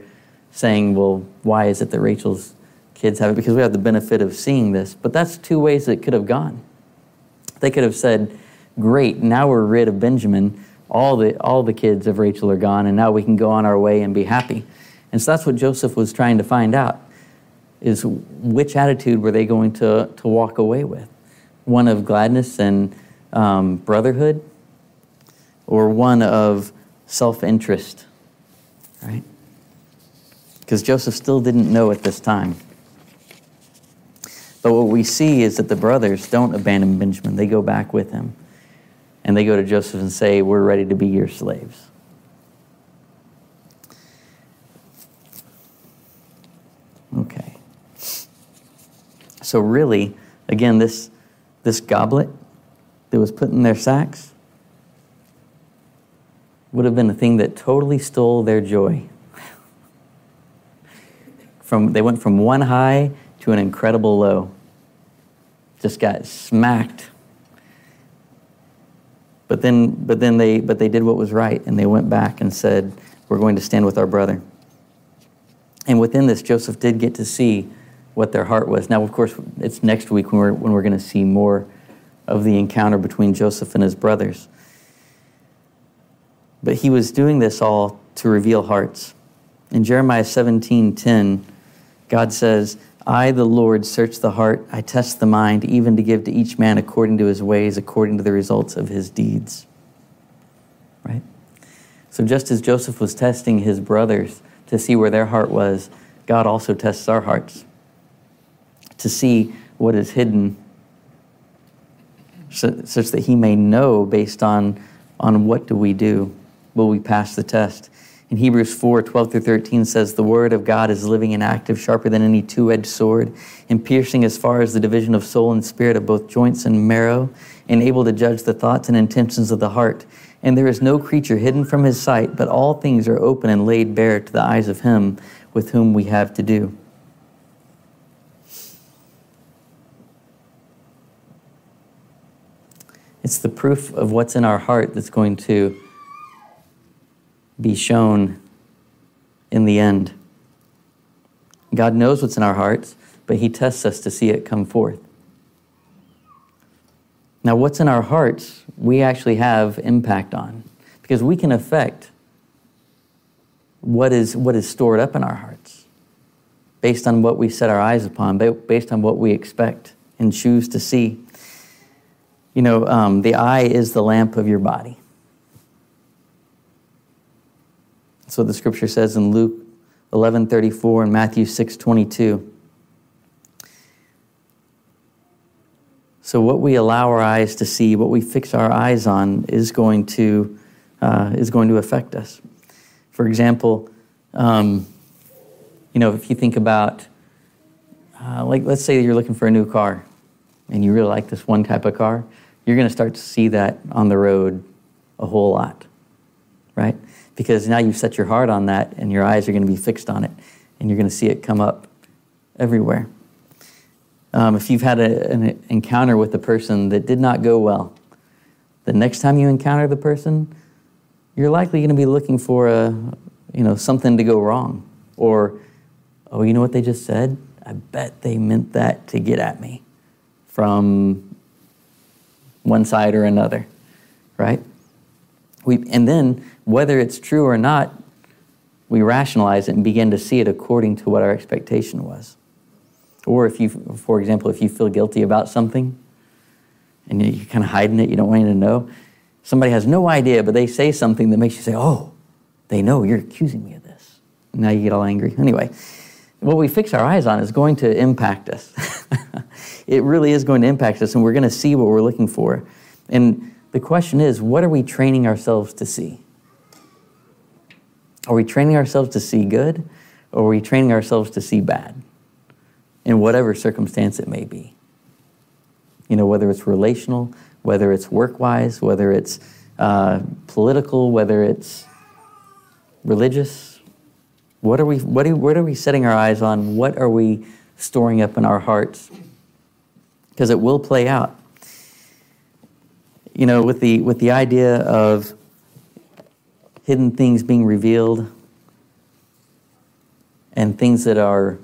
saying, well, why is it that Rachel's kids have it? Because we have the benefit of seeing this. But that's two ways it could have gone. They could have said, great, now we're rid of Benjamin. All the, all the kids of Rachel are gone, and now we can go on our way and be happy. And so that's what Joseph was trying to find out is which attitude were they going to, to walk away with? One of gladness and um, brotherhood, or one of self interest, right? Because Joseph still didn't know at this time. But what we see is that the brothers don't abandon Benjamin, they go back with him. And they go to Joseph and say, We're ready to be your slaves. Okay. So, really, again, this, this goblet that was put in their sacks would have been a thing that totally stole their joy. From, they went from one high to an incredible low. Just got smacked But then, but then they, but they did what was right, and they went back and said, "We're going to stand with our brother." And within this, Joseph did get to see what their heart was. Now, of course, it's next week when we're when we're going to see more of the encounter between Joseph and his brothers. But he was doing this all to reveal hearts. In Jeremiah 17:10, God says, I, the Lord, search the heart, I test the mind, even to give to each man according to his ways, according to the results of his deeds. Right? So, just as Joseph was testing his brothers to see where their heart was, God also tests our hearts to see what is hidden, such that he may know based on, on what do we do. Will we pass the test? In Hebrews 4 12 through 13 says, The word of God is living and active, sharper than any two edged sword, and piercing as far as the division of soul and spirit, of both joints and marrow, and able to judge the thoughts and intentions of the heart. And there is no creature hidden from his sight, but all things are open and laid bare to the eyes of him with whom we have to do. It's the proof of what's in our heart that's going to be shown in the end. God knows what's in our hearts, but He tests us to see it come forth. Now, what's in our hearts, we actually have impact on because we can affect what is, what is stored up in our hearts based on what we set our eyes upon, based on what we expect and choose to see. You know, um, the eye is the lamp of your body. That's what the scripture says in Luke 11:34 and Matthew 6:22. So what we allow our eyes to see, what we fix our eyes on, is going to uh, is going to affect us. For example, um, you know, if you think about, uh, like, let's say you're looking for a new car, and you really like this one type of car, you're going to start to see that on the road a whole lot, right? Because now you've set your heart on that and your eyes are going to be fixed on it and you're going to see it come up everywhere. Um, if you've had a, an encounter with a person that did not go well, the next time you encounter the person, you're likely going to be looking for a, you know, something to go wrong. Or, oh, you know what they just said? I bet they meant that to get at me from one side or another, right? We, and then, whether it's true or not, we rationalize it and begin to see it according to what our expectation was. Or if you, for example, if you feel guilty about something and you're kind of hiding it, you don't want anyone to know, somebody has no idea, but they say something that makes you say, oh, they know you're accusing me of this. Now you get all angry. Anyway, what we fix our eyes on is going to impact us. it really is going to impact us, and we're going to see what we're looking for. And the question is, what are we training ourselves to see? Are we training ourselves to see good, or are we training ourselves to see bad? In whatever circumstance it may be. You know, whether it's relational, whether it's work wise, whether it's uh, political, whether it's religious. What are we, what are, what are we setting our eyes on? What are we storing up in our hearts? Because it will play out you know, with the, with the idea of hidden things being revealed and things that are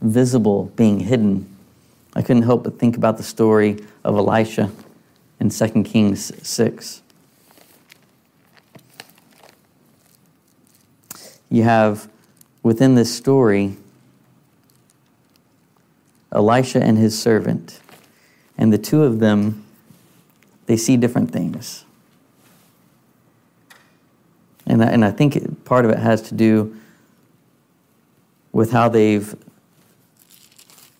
visible being hidden, I couldn't help but think about the story of Elisha in 2 Kings 6. You have within this story Elisha and his servant, and the two of them they see different things. And I, and I think part of it has to do with how they've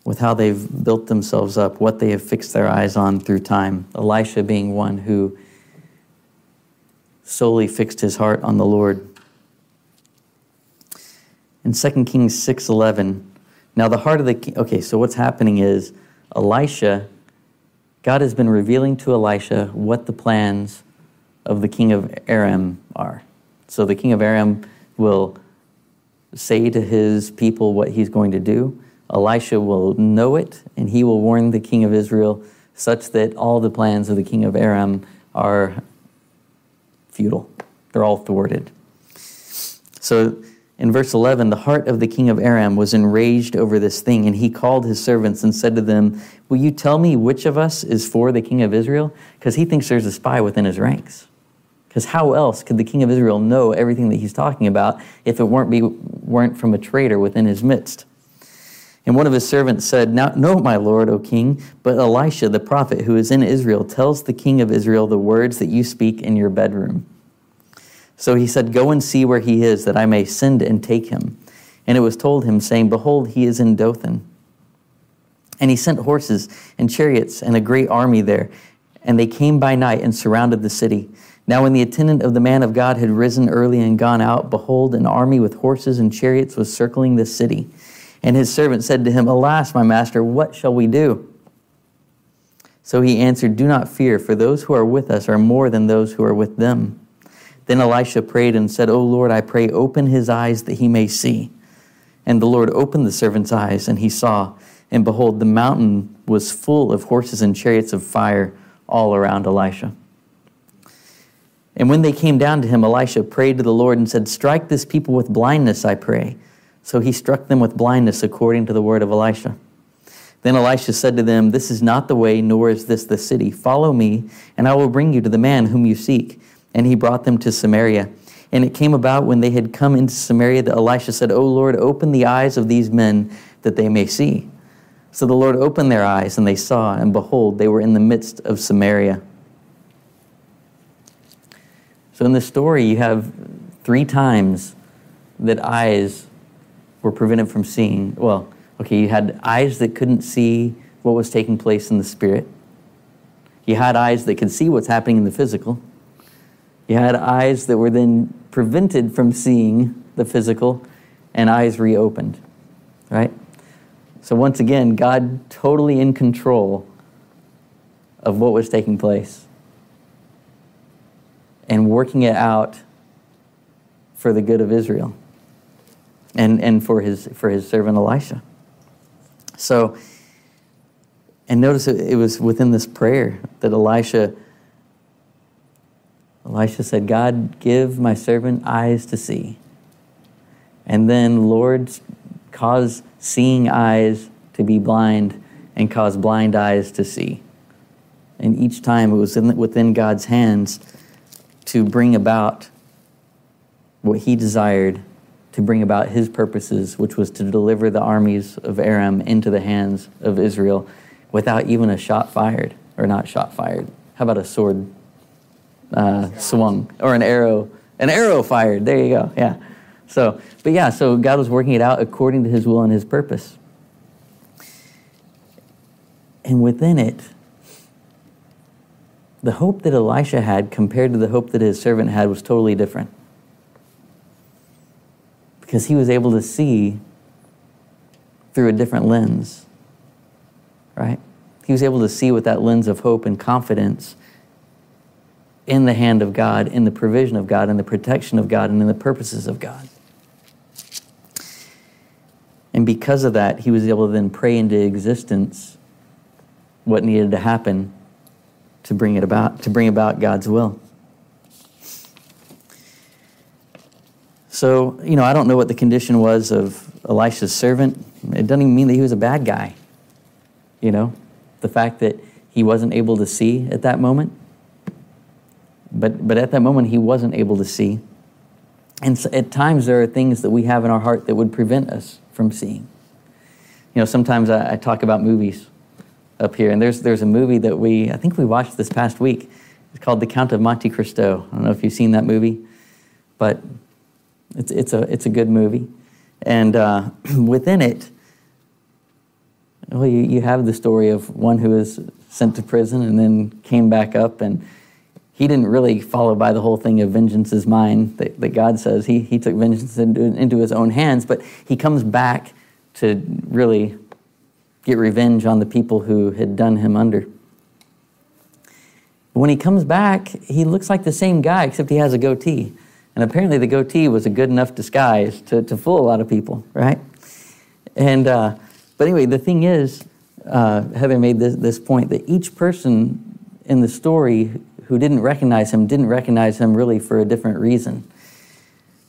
with how they've built themselves up, what they have fixed their eyes on through time. Elisha being one who solely fixed his heart on the Lord. In 2 Kings 6:11, now the heart of the king, okay, so what's happening is Elisha God has been revealing to Elisha what the plans of the king of Aram are. So the king of Aram will say to his people what he's going to do. Elisha will know it, and he will warn the king of Israel such that all the plans of the king of Aram are futile, they're all thwarted. So in verse 11, the heart of the king of Aram was enraged over this thing, and he called his servants and said to them, Will you tell me which of us is for the king of Israel? Because he thinks there's a spy within his ranks. Because how else could the king of Israel know everything that he's talking about if it weren't, be, weren't from a traitor within his midst? And one of his servants said, No, my lord, O king, but Elisha the prophet who is in Israel tells the king of Israel the words that you speak in your bedroom. So he said, Go and see where he is, that I may send and take him. And it was told him, saying, Behold, he is in Dothan. And he sent horses and chariots and a great army there. And they came by night and surrounded the city. Now, when the attendant of the man of God had risen early and gone out, behold, an army with horses and chariots was circling the city. And his servant said to him, Alas, my master, what shall we do? So he answered, Do not fear, for those who are with us are more than those who are with them. Then Elisha prayed and said, O Lord, I pray, open his eyes that he may see. And the Lord opened the servant's eyes, and he saw. And behold, the mountain was full of horses and chariots of fire all around Elisha. And when they came down to him, Elisha prayed to the Lord and said, Strike this people with blindness, I pray. So he struck them with blindness according to the word of Elisha. Then Elisha said to them, This is not the way, nor is this the city. Follow me, and I will bring you to the man whom you seek. And he brought them to Samaria. And it came about when they had come into Samaria that Elisha said, O Lord, open the eyes of these men that they may see. So the Lord opened their eyes, and they saw, and behold, they were in the midst of Samaria. So in this story, you have three times that eyes were prevented from seeing. Well, okay, you had eyes that couldn't see what was taking place in the spirit. You had eyes that could see what's happening in the physical. You had eyes that were then prevented from seeing the physical and eyes reopened, right? So, once again, God totally in control of what was taking place and working it out for the good of Israel and, and for, his, for his servant Elisha. So, and notice it was within this prayer that Elisha, Elisha said, God, give my servant eyes to see. And then, Lord, cause seeing eyes to be blind and cause blind eyes to see. And each time it was in, within God's hands to bring about what he desired to bring about his purposes, which was to deliver the armies of Aram into the hands of Israel without even a shot fired, or not shot fired. How about a sword uh, swung, or an arrow, an arrow fired? There you go. Yeah. So, but yeah, so God was working it out according to his will and his purpose. And within it, the hope that Elisha had compared to the hope that his servant had was totally different because he was able to see through a different lens, right? He was able to see with that lens of hope and confidence in the hand of God, in the provision of God, in the protection of God, and in the purposes of God. And because of that, he was able to then pray into existence what needed to happen to bring it about, to bring about God's will. So, you know, I don't know what the condition was of Elisha's servant. It doesn't even mean that he was a bad guy. You know, the fact that he wasn't able to see at that moment. But, but at that moment, he wasn't able to see. And so at times, there are things that we have in our heart that would prevent us from seeing. You know, sometimes I, I talk about movies up here, and there's, there's a movie that we, I think we watched this past week. It's called The Count of Monte Cristo. I don't know if you've seen that movie, but it's, it's, a, it's a good movie. And uh, within it, well, you, you have the story of one who was sent to prison and then came back up, and he didn't really follow by the whole thing of vengeance is mine that, that God says. He, he took vengeance into, into his own hands, but he comes back to really get revenge on the people who had done him under. When he comes back, he looks like the same guy, except he has a goatee. And apparently, the goatee was a good enough disguise to, to fool a lot of people, right? And, uh, but anyway, the thing is, uh, having made this, this point, that each person in the story who didn't recognize him didn't recognize him really for a different reason.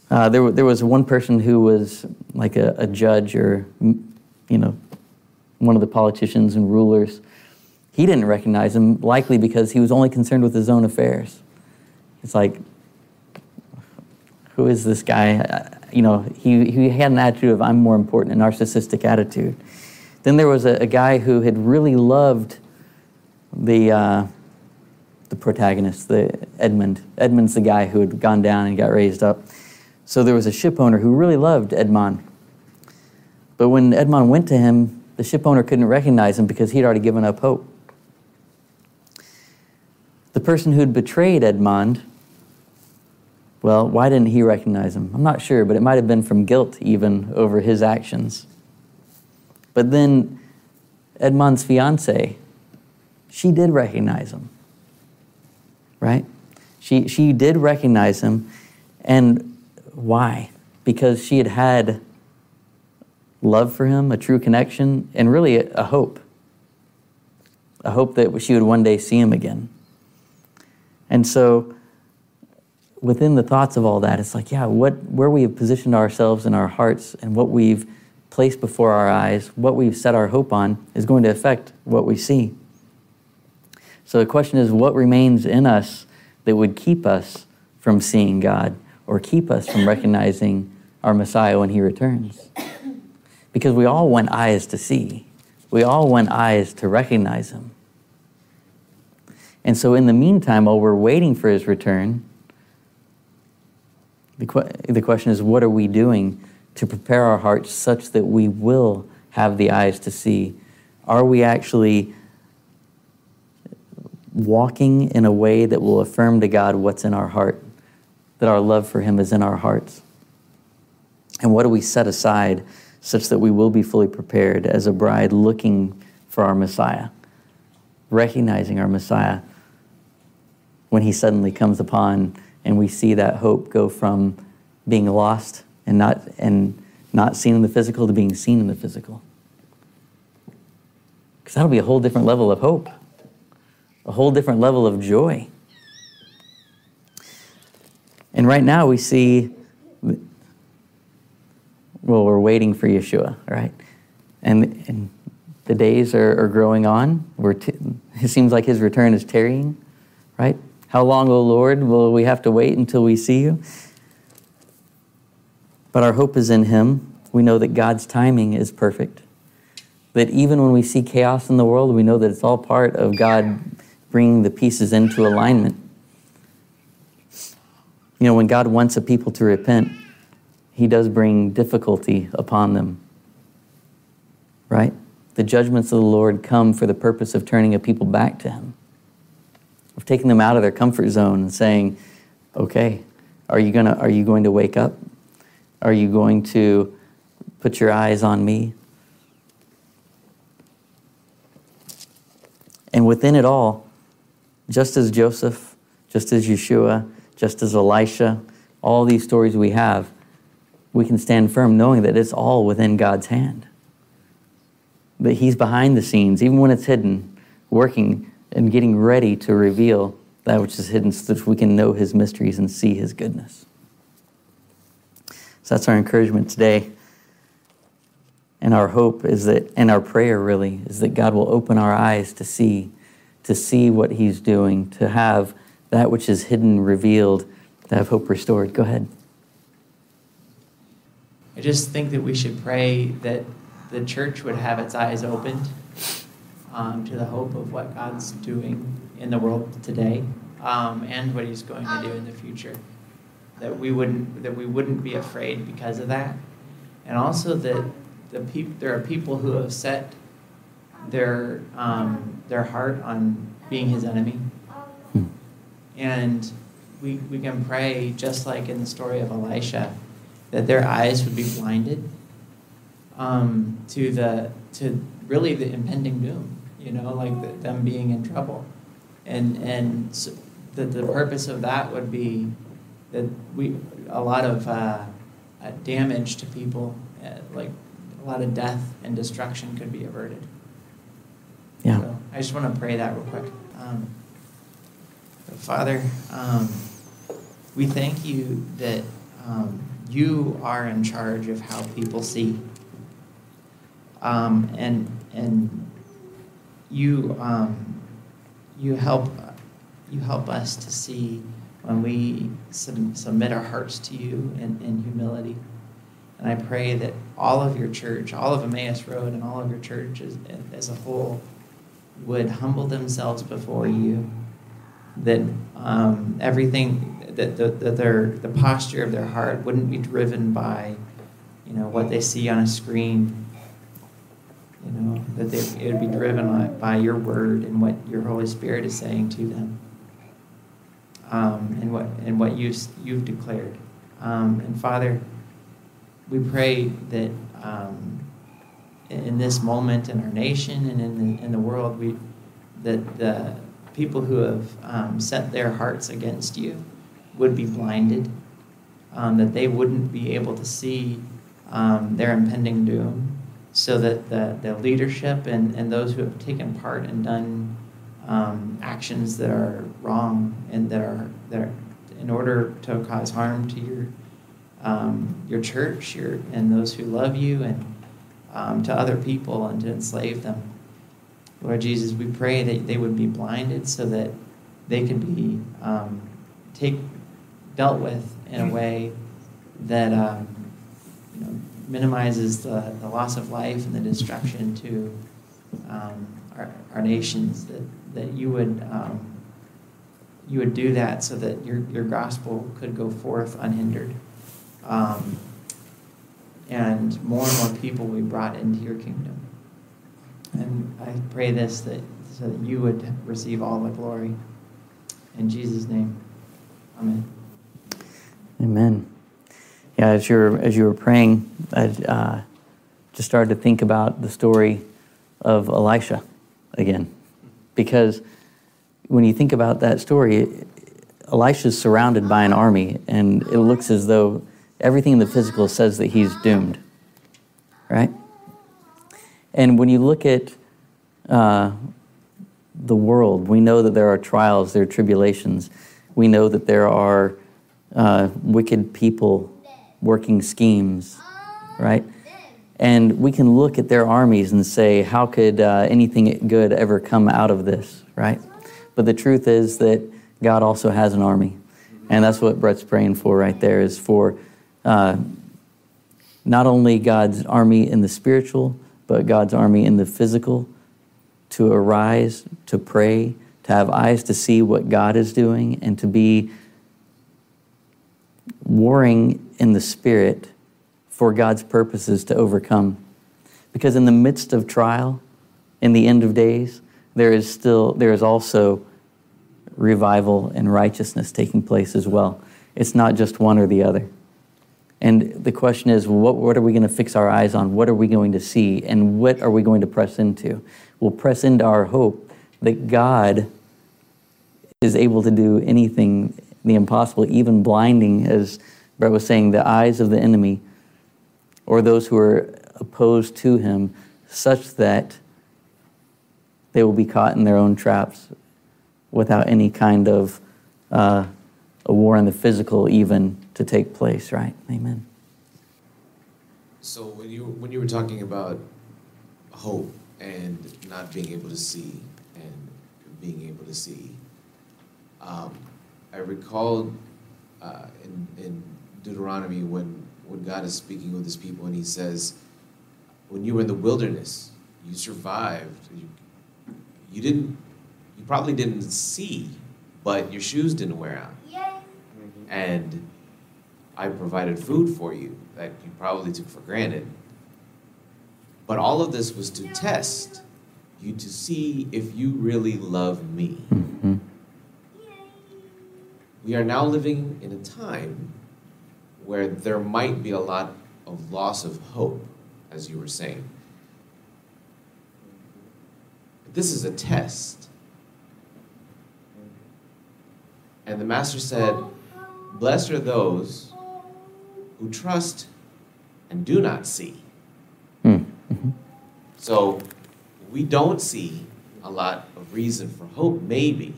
Uh, there, there was one person who was like a, a judge or, you know, one of the politicians and rulers. He didn't recognize him, likely because he was only concerned with his own affairs. It's like, who is this guy? You know, he, he had an attitude of, I'm more important, a narcissistic attitude. Then there was a, a guy who had really loved the, uh, the protagonist, the Edmond. Edmond's the guy who had gone down and got raised up. So there was a ship owner who really loved Edmond. But when Edmond went to him, the ship owner couldn't recognize him because he'd already given up hope. The person who'd betrayed Edmond, well, why didn't he recognize him? I'm not sure, but it might have been from guilt even over his actions. But then Edmond's fiance, she did recognize him. Right? She, she did recognize him. And why? Because she had had love for him, a true connection, and really a, hope. A hope that she would one day see him again. And so, within the thoughts of all that, it's like, yeah, what, where we have positioned ourselves in our hearts and what we've placed before our eyes, what we've set our hope on, is going to affect what we see. So the question is, what remains in us that would keep us from seeing God or keep us from recognizing our Messiah when He returns? Because we all want eyes to see, we all want eyes to recognize Him. And so, in the meantime, while we're waiting for His return, the, que- the question is, what are we doing to prepare our hearts such that we will have the eyes to see? Are we actually walking in a way that will affirm to God what's in our heart, that our love for Him is in our hearts? And what do we set aside such that we will be fully prepared as a bride looking for our Messiah, recognizing our Messiah when He suddenly comes upon and we see that hope go from being lost and not, and not seen in the physical to being seen in the physical? Because that'll be a whole different level of hope a whole different level of joy. And right now we see, we're waiting for Yeshua, right? And, and the days are, are growing on. We're t- it seems like his return is tarrying, right? How long, O Lord, will we have to wait until we see you? But our hope is in him. We know that God's timing is perfect. That even when we see chaos in the world, we know that it's all part of God bringing the pieces into alignment. You know, when God wants a people to repent, He does bring difficulty upon them. Right? The judgments of the Lord come for the purpose of turning a people back to Him, of taking them out of their comfort zone and saying, okay, are you, gonna, are you going to wake up? Are you going to put your eyes on me? And within it all, just as Joseph, just as Yeshua, just as Elisha, all these stories we have, we can stand firm knowing that it's all within God's hand. That He's behind the scenes, even when it's hidden, working and getting ready to reveal that which is hidden so that we can know His mysteries and see His goodness. So that's our encouragement today. And our hope is that, and our prayer really, is that God will open our eyes to see to see what He's doing, to have that which is hidden revealed, to have hope restored. Go ahead. I just think that we should pray that the church would have its eyes opened um, to the hope of what God's doing in the world today um, and what He's going to do in the future. That we wouldn't that we wouldn't be afraid because of that, and also that the peop- there are people who have set their um, their heart on being his enemy. Hmm. And we, we can pray, just like in the story of Elisha, that their eyes would be blinded um, to the to really the impending doom. You know, like the, them being in trouble, and and so that the purpose of that would be that we a lot of uh, uh, damage to people, uh, like a lot of death and destruction could be averted. Yeah. So I just want to pray that real quick. Um, Father, um, we thank you that um, you are in charge of how people see. Um, and and you um, you help you help us to see when we sub- submit our hearts to you in, in humility. And I pray that all of your church, all of Emmaus Road, and all of your churches as a whole would humble themselves before you. That um, everything, that, the, their, the posture of their heart wouldn't be driven by, you know, what they see on a screen. You know, that they, it would be driven by your word and what your Holy Spirit is saying to them um, and what and what you you've declared. Um, and Father, we pray that um, in this moment in our nation and in the, in the world, we that the people who have um, set their hearts against you would be blinded, um, that they wouldn't be able to see um, their impending doom, so that the, the leadership and, and those who have taken part and done um, actions that are wrong and that are that are in order to cause harm to your um, your church, your and those who love you, and um, to other people, and to enslave them. Lord Jesus, we pray that they would be blinded so that they could be um, take dealt with in a way that um, you know, minimizes the, the loss of life and the destruction to um, our, our nations. That that you would um, you would do that so that your your gospel could go forth unhindered, um, and more and more people will be brought into your kingdom. And I pray this that so that you would receive all the glory. In Jesus' name, Amen. Amen. Yeah, as you're as you were praying, I uh, just started to think about the story of Elisha again because when you think about that story, Elisha's surrounded by an army, and it looks as though everything in the physical says that he's doomed, right? And when you look at uh, the world, we know that there are trials, there are tribulations. We know that there are uh, wicked people working schemes, right? And we can look at their armies and say, how could uh, anything good ever come out of this, right? But the truth is that God also has an army. And that's what Brett's praying for right there is for uh, not only God's army in the spiritual, but God's army in the physical to arise, to pray, to have eyes to see what God is doing, and to be warring in the spirit for God's purposes to overcome. Because in the midst of trial, in the end of days, there is still there is also revival and righteousness taking place as well. It's not just one or the other. And the question is, what, what are we going to fix our eyes on? What are we going to see? And what are we going to press into? We'll press into our hope that God is able to do anything, the impossible, even blinding, as Brett was saying, the eyes of the enemy or those who are opposed to him, such that they will be caught in their own traps without any kind of uh, a war in the physical even to take place, right? Amen. So when you when you were talking about hope and not being able to see and being able to see, um, I recalled uh, in, in Deuteronomy when when God is speaking with his people and he says, when you were in the wilderness, you survived. You, you didn't, you probably didn't see, but your shoes didn't wear out. Mm-hmm. And I provided food for you that you probably took for granted. But all of this was to test you to see if you really love me. Mm-hmm. We are now living in a time where there might be a lot of loss of hope, as you were saying. This is a test. And the master said, Blessed are those who trust and do not see. Hmm. Mm-hmm. So we don't see a lot of reason for hope, maybe.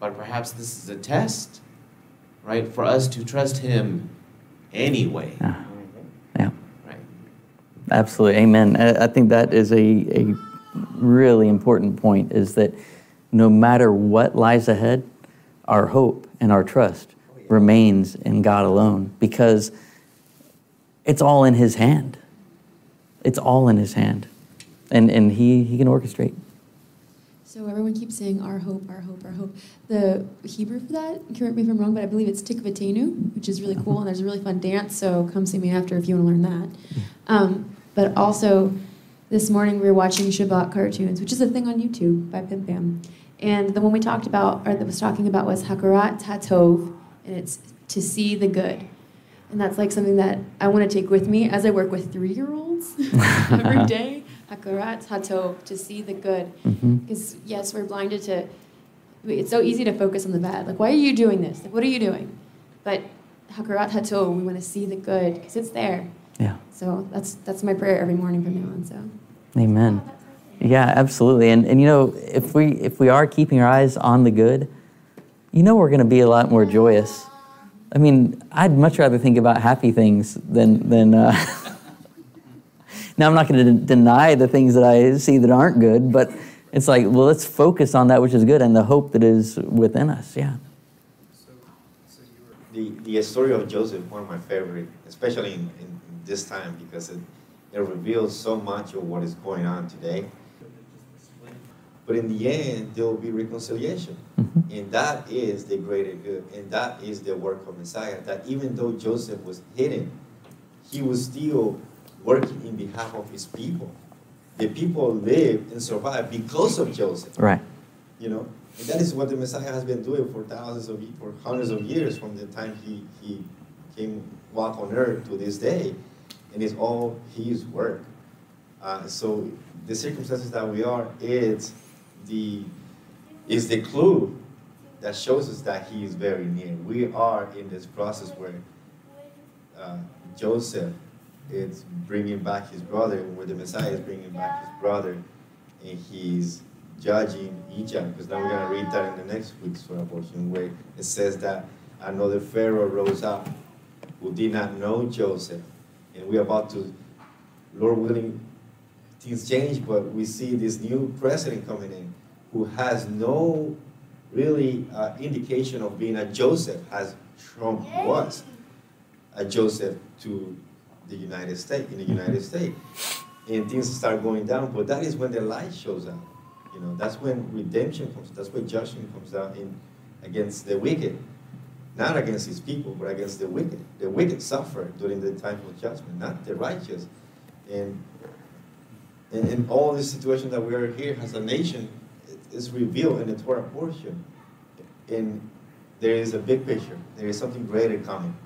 But perhaps this is a test, right, for us to trust Him anyway. Yeah. Mm-hmm. yeah. Right. Absolutely. Amen. I I think that is a, a really important point is that no matter what lies ahead, our hope and our trust oh, remains in God alone because it's all in His hand. It's all in His hand. And, and he, he can orchestrate. So everyone keeps saying our hope, our hope, our hope. The Hebrew for that, correct me if I'm wrong, but I believe it's tikvatenu, which is really cool, and there's a really fun dance. So come see me after if you want to learn that. Um, but also, this morning we were watching Shabbat cartoons, which is a thing on YouTube by Pim Pam. And the one we talked about, or that was talking about, was Hakarat Hatov, and it's to see the good. And that's like something that I want to take with me as I work with three year olds every day. Hakarat Hatov, to see the good. Mhm. Because, yes, we're blinded to, it's so easy to focus on the bad. Like, why are you doing this? Like, what are you doing? But Hakarat Hatov, we want to see the good because it's there. Yeah. So that's that's my prayer every morning from now on. So. Amen. Yeah, absolutely. And, and you know, if we if we are keeping our eyes on the good, you know we're going to be a lot more joyous. I mean, I'd much rather think about happy things than than. Uh, now I'm not going to deny the things that I see that aren't good, but it's like, well, let's focus on that which is good and the hope that is within us. Yeah. the, the story of Joseph, one of my favorite, especially in, in this time because it, it reveals so much of what is going on today. But in the end, there will be reconciliation. Mhm. And that is the greater good. And that is the work of Messiah. That even though Joseph was hidden, he was still working in behalf of his people. The people live and survive because of Joseph. Right. you know? And that is what the messiah has been doing for thousands of ye- for hundreds of years from the time he he came walk on earth to this day. And it's all his work. Uh, so the circumstances that we are it's the is the clue that shows us that he is very near. We are in this process where uh, joseph is bringing back his brother where the messiah is bringing back his brother and he's judging Egypt, because now we're going to read that in the next week's Torah portion, where it says that another Pharaoh rose up who did not know Joseph. And we're about to, Lord willing, things change, but we see this new president coming in who has no really uh, indication of being a Joseph, as Trump was a Joseph to the United States, in the United mm-hmm. States. And things start going down, but that is when the light shows up. You know, that's when redemption comes. That's when judgment comes down in against the wicked, not against his people, but against the wicked. The wicked suffer during the time of judgment, not the righteous. And in, in all this situation that we are here as a nation, is revealed in the Torah portion. And there is a big picture. There is something greater coming,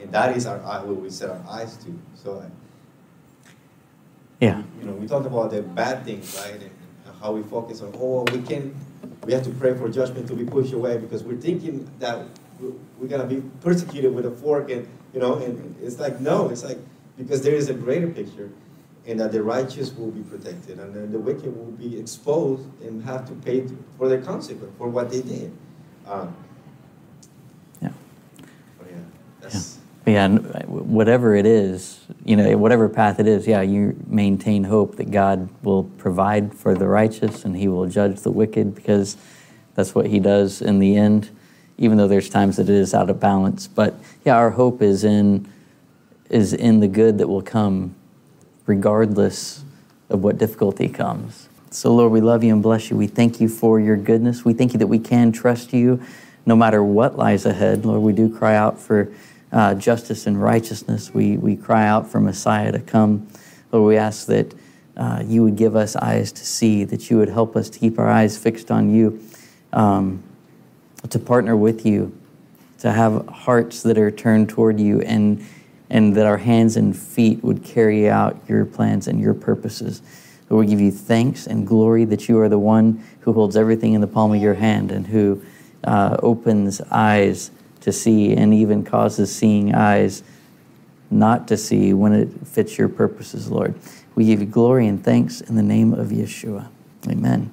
and that is our eye, what we set our eyes to. So. Yeah. You know, we talk about the bad things, right? And how we focus on, oh, we can, we have to pray for judgment to be pushed away because we're thinking that we're, to be persecuted with a fork and, you know, and it's like, no, it's like, because there is a greater picture and that the righteous will be protected and then the wicked will be exposed and have to pay for their consequence for what they did. Um, Yeah. yeah, yeah, whatever it is, you know, whatever path it is, yeah, you maintain hope that God will provide for the righteous and He will judge the wicked because that's what He does in the end, even though there's times that it is out of balance. But yeah, our hope is in is in the good that will come, regardless of what difficulty comes. So, Lord, we love you and bless you. We thank you for your goodness. We thank you that we can trust you no matter what lies ahead. Lord, we do cry out for uh, justice and righteousness. We, we cry out for Messiah to come. Lord, we ask that uh, you would give us eyes to see, that you would help us to keep our eyes fixed on you, um, to partner with you, to have hearts that are turned toward you, and, and that our hands and feet would carry out your plans and your purposes. Lord, we give you thanks and glory that you are the one who holds everything in the palm of your hand and who uh, opens eyes to see and even causes seeing eyes not to see when it fits your purposes, Lord. We give you glory and thanks in the name of Yeshua. Amen.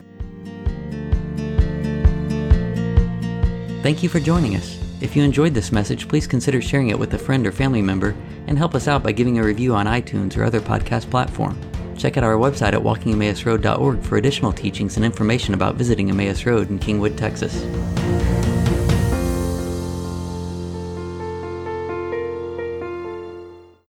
Thank you for joining us. If you enjoyed this message, please consider sharing it with a friend or family member and help us out by giving a review on iTunes or other podcast platform. Check out our website at walkingemmausroad.org for additional teachings and information about visiting Emmaus Road in Kingwood, Texas.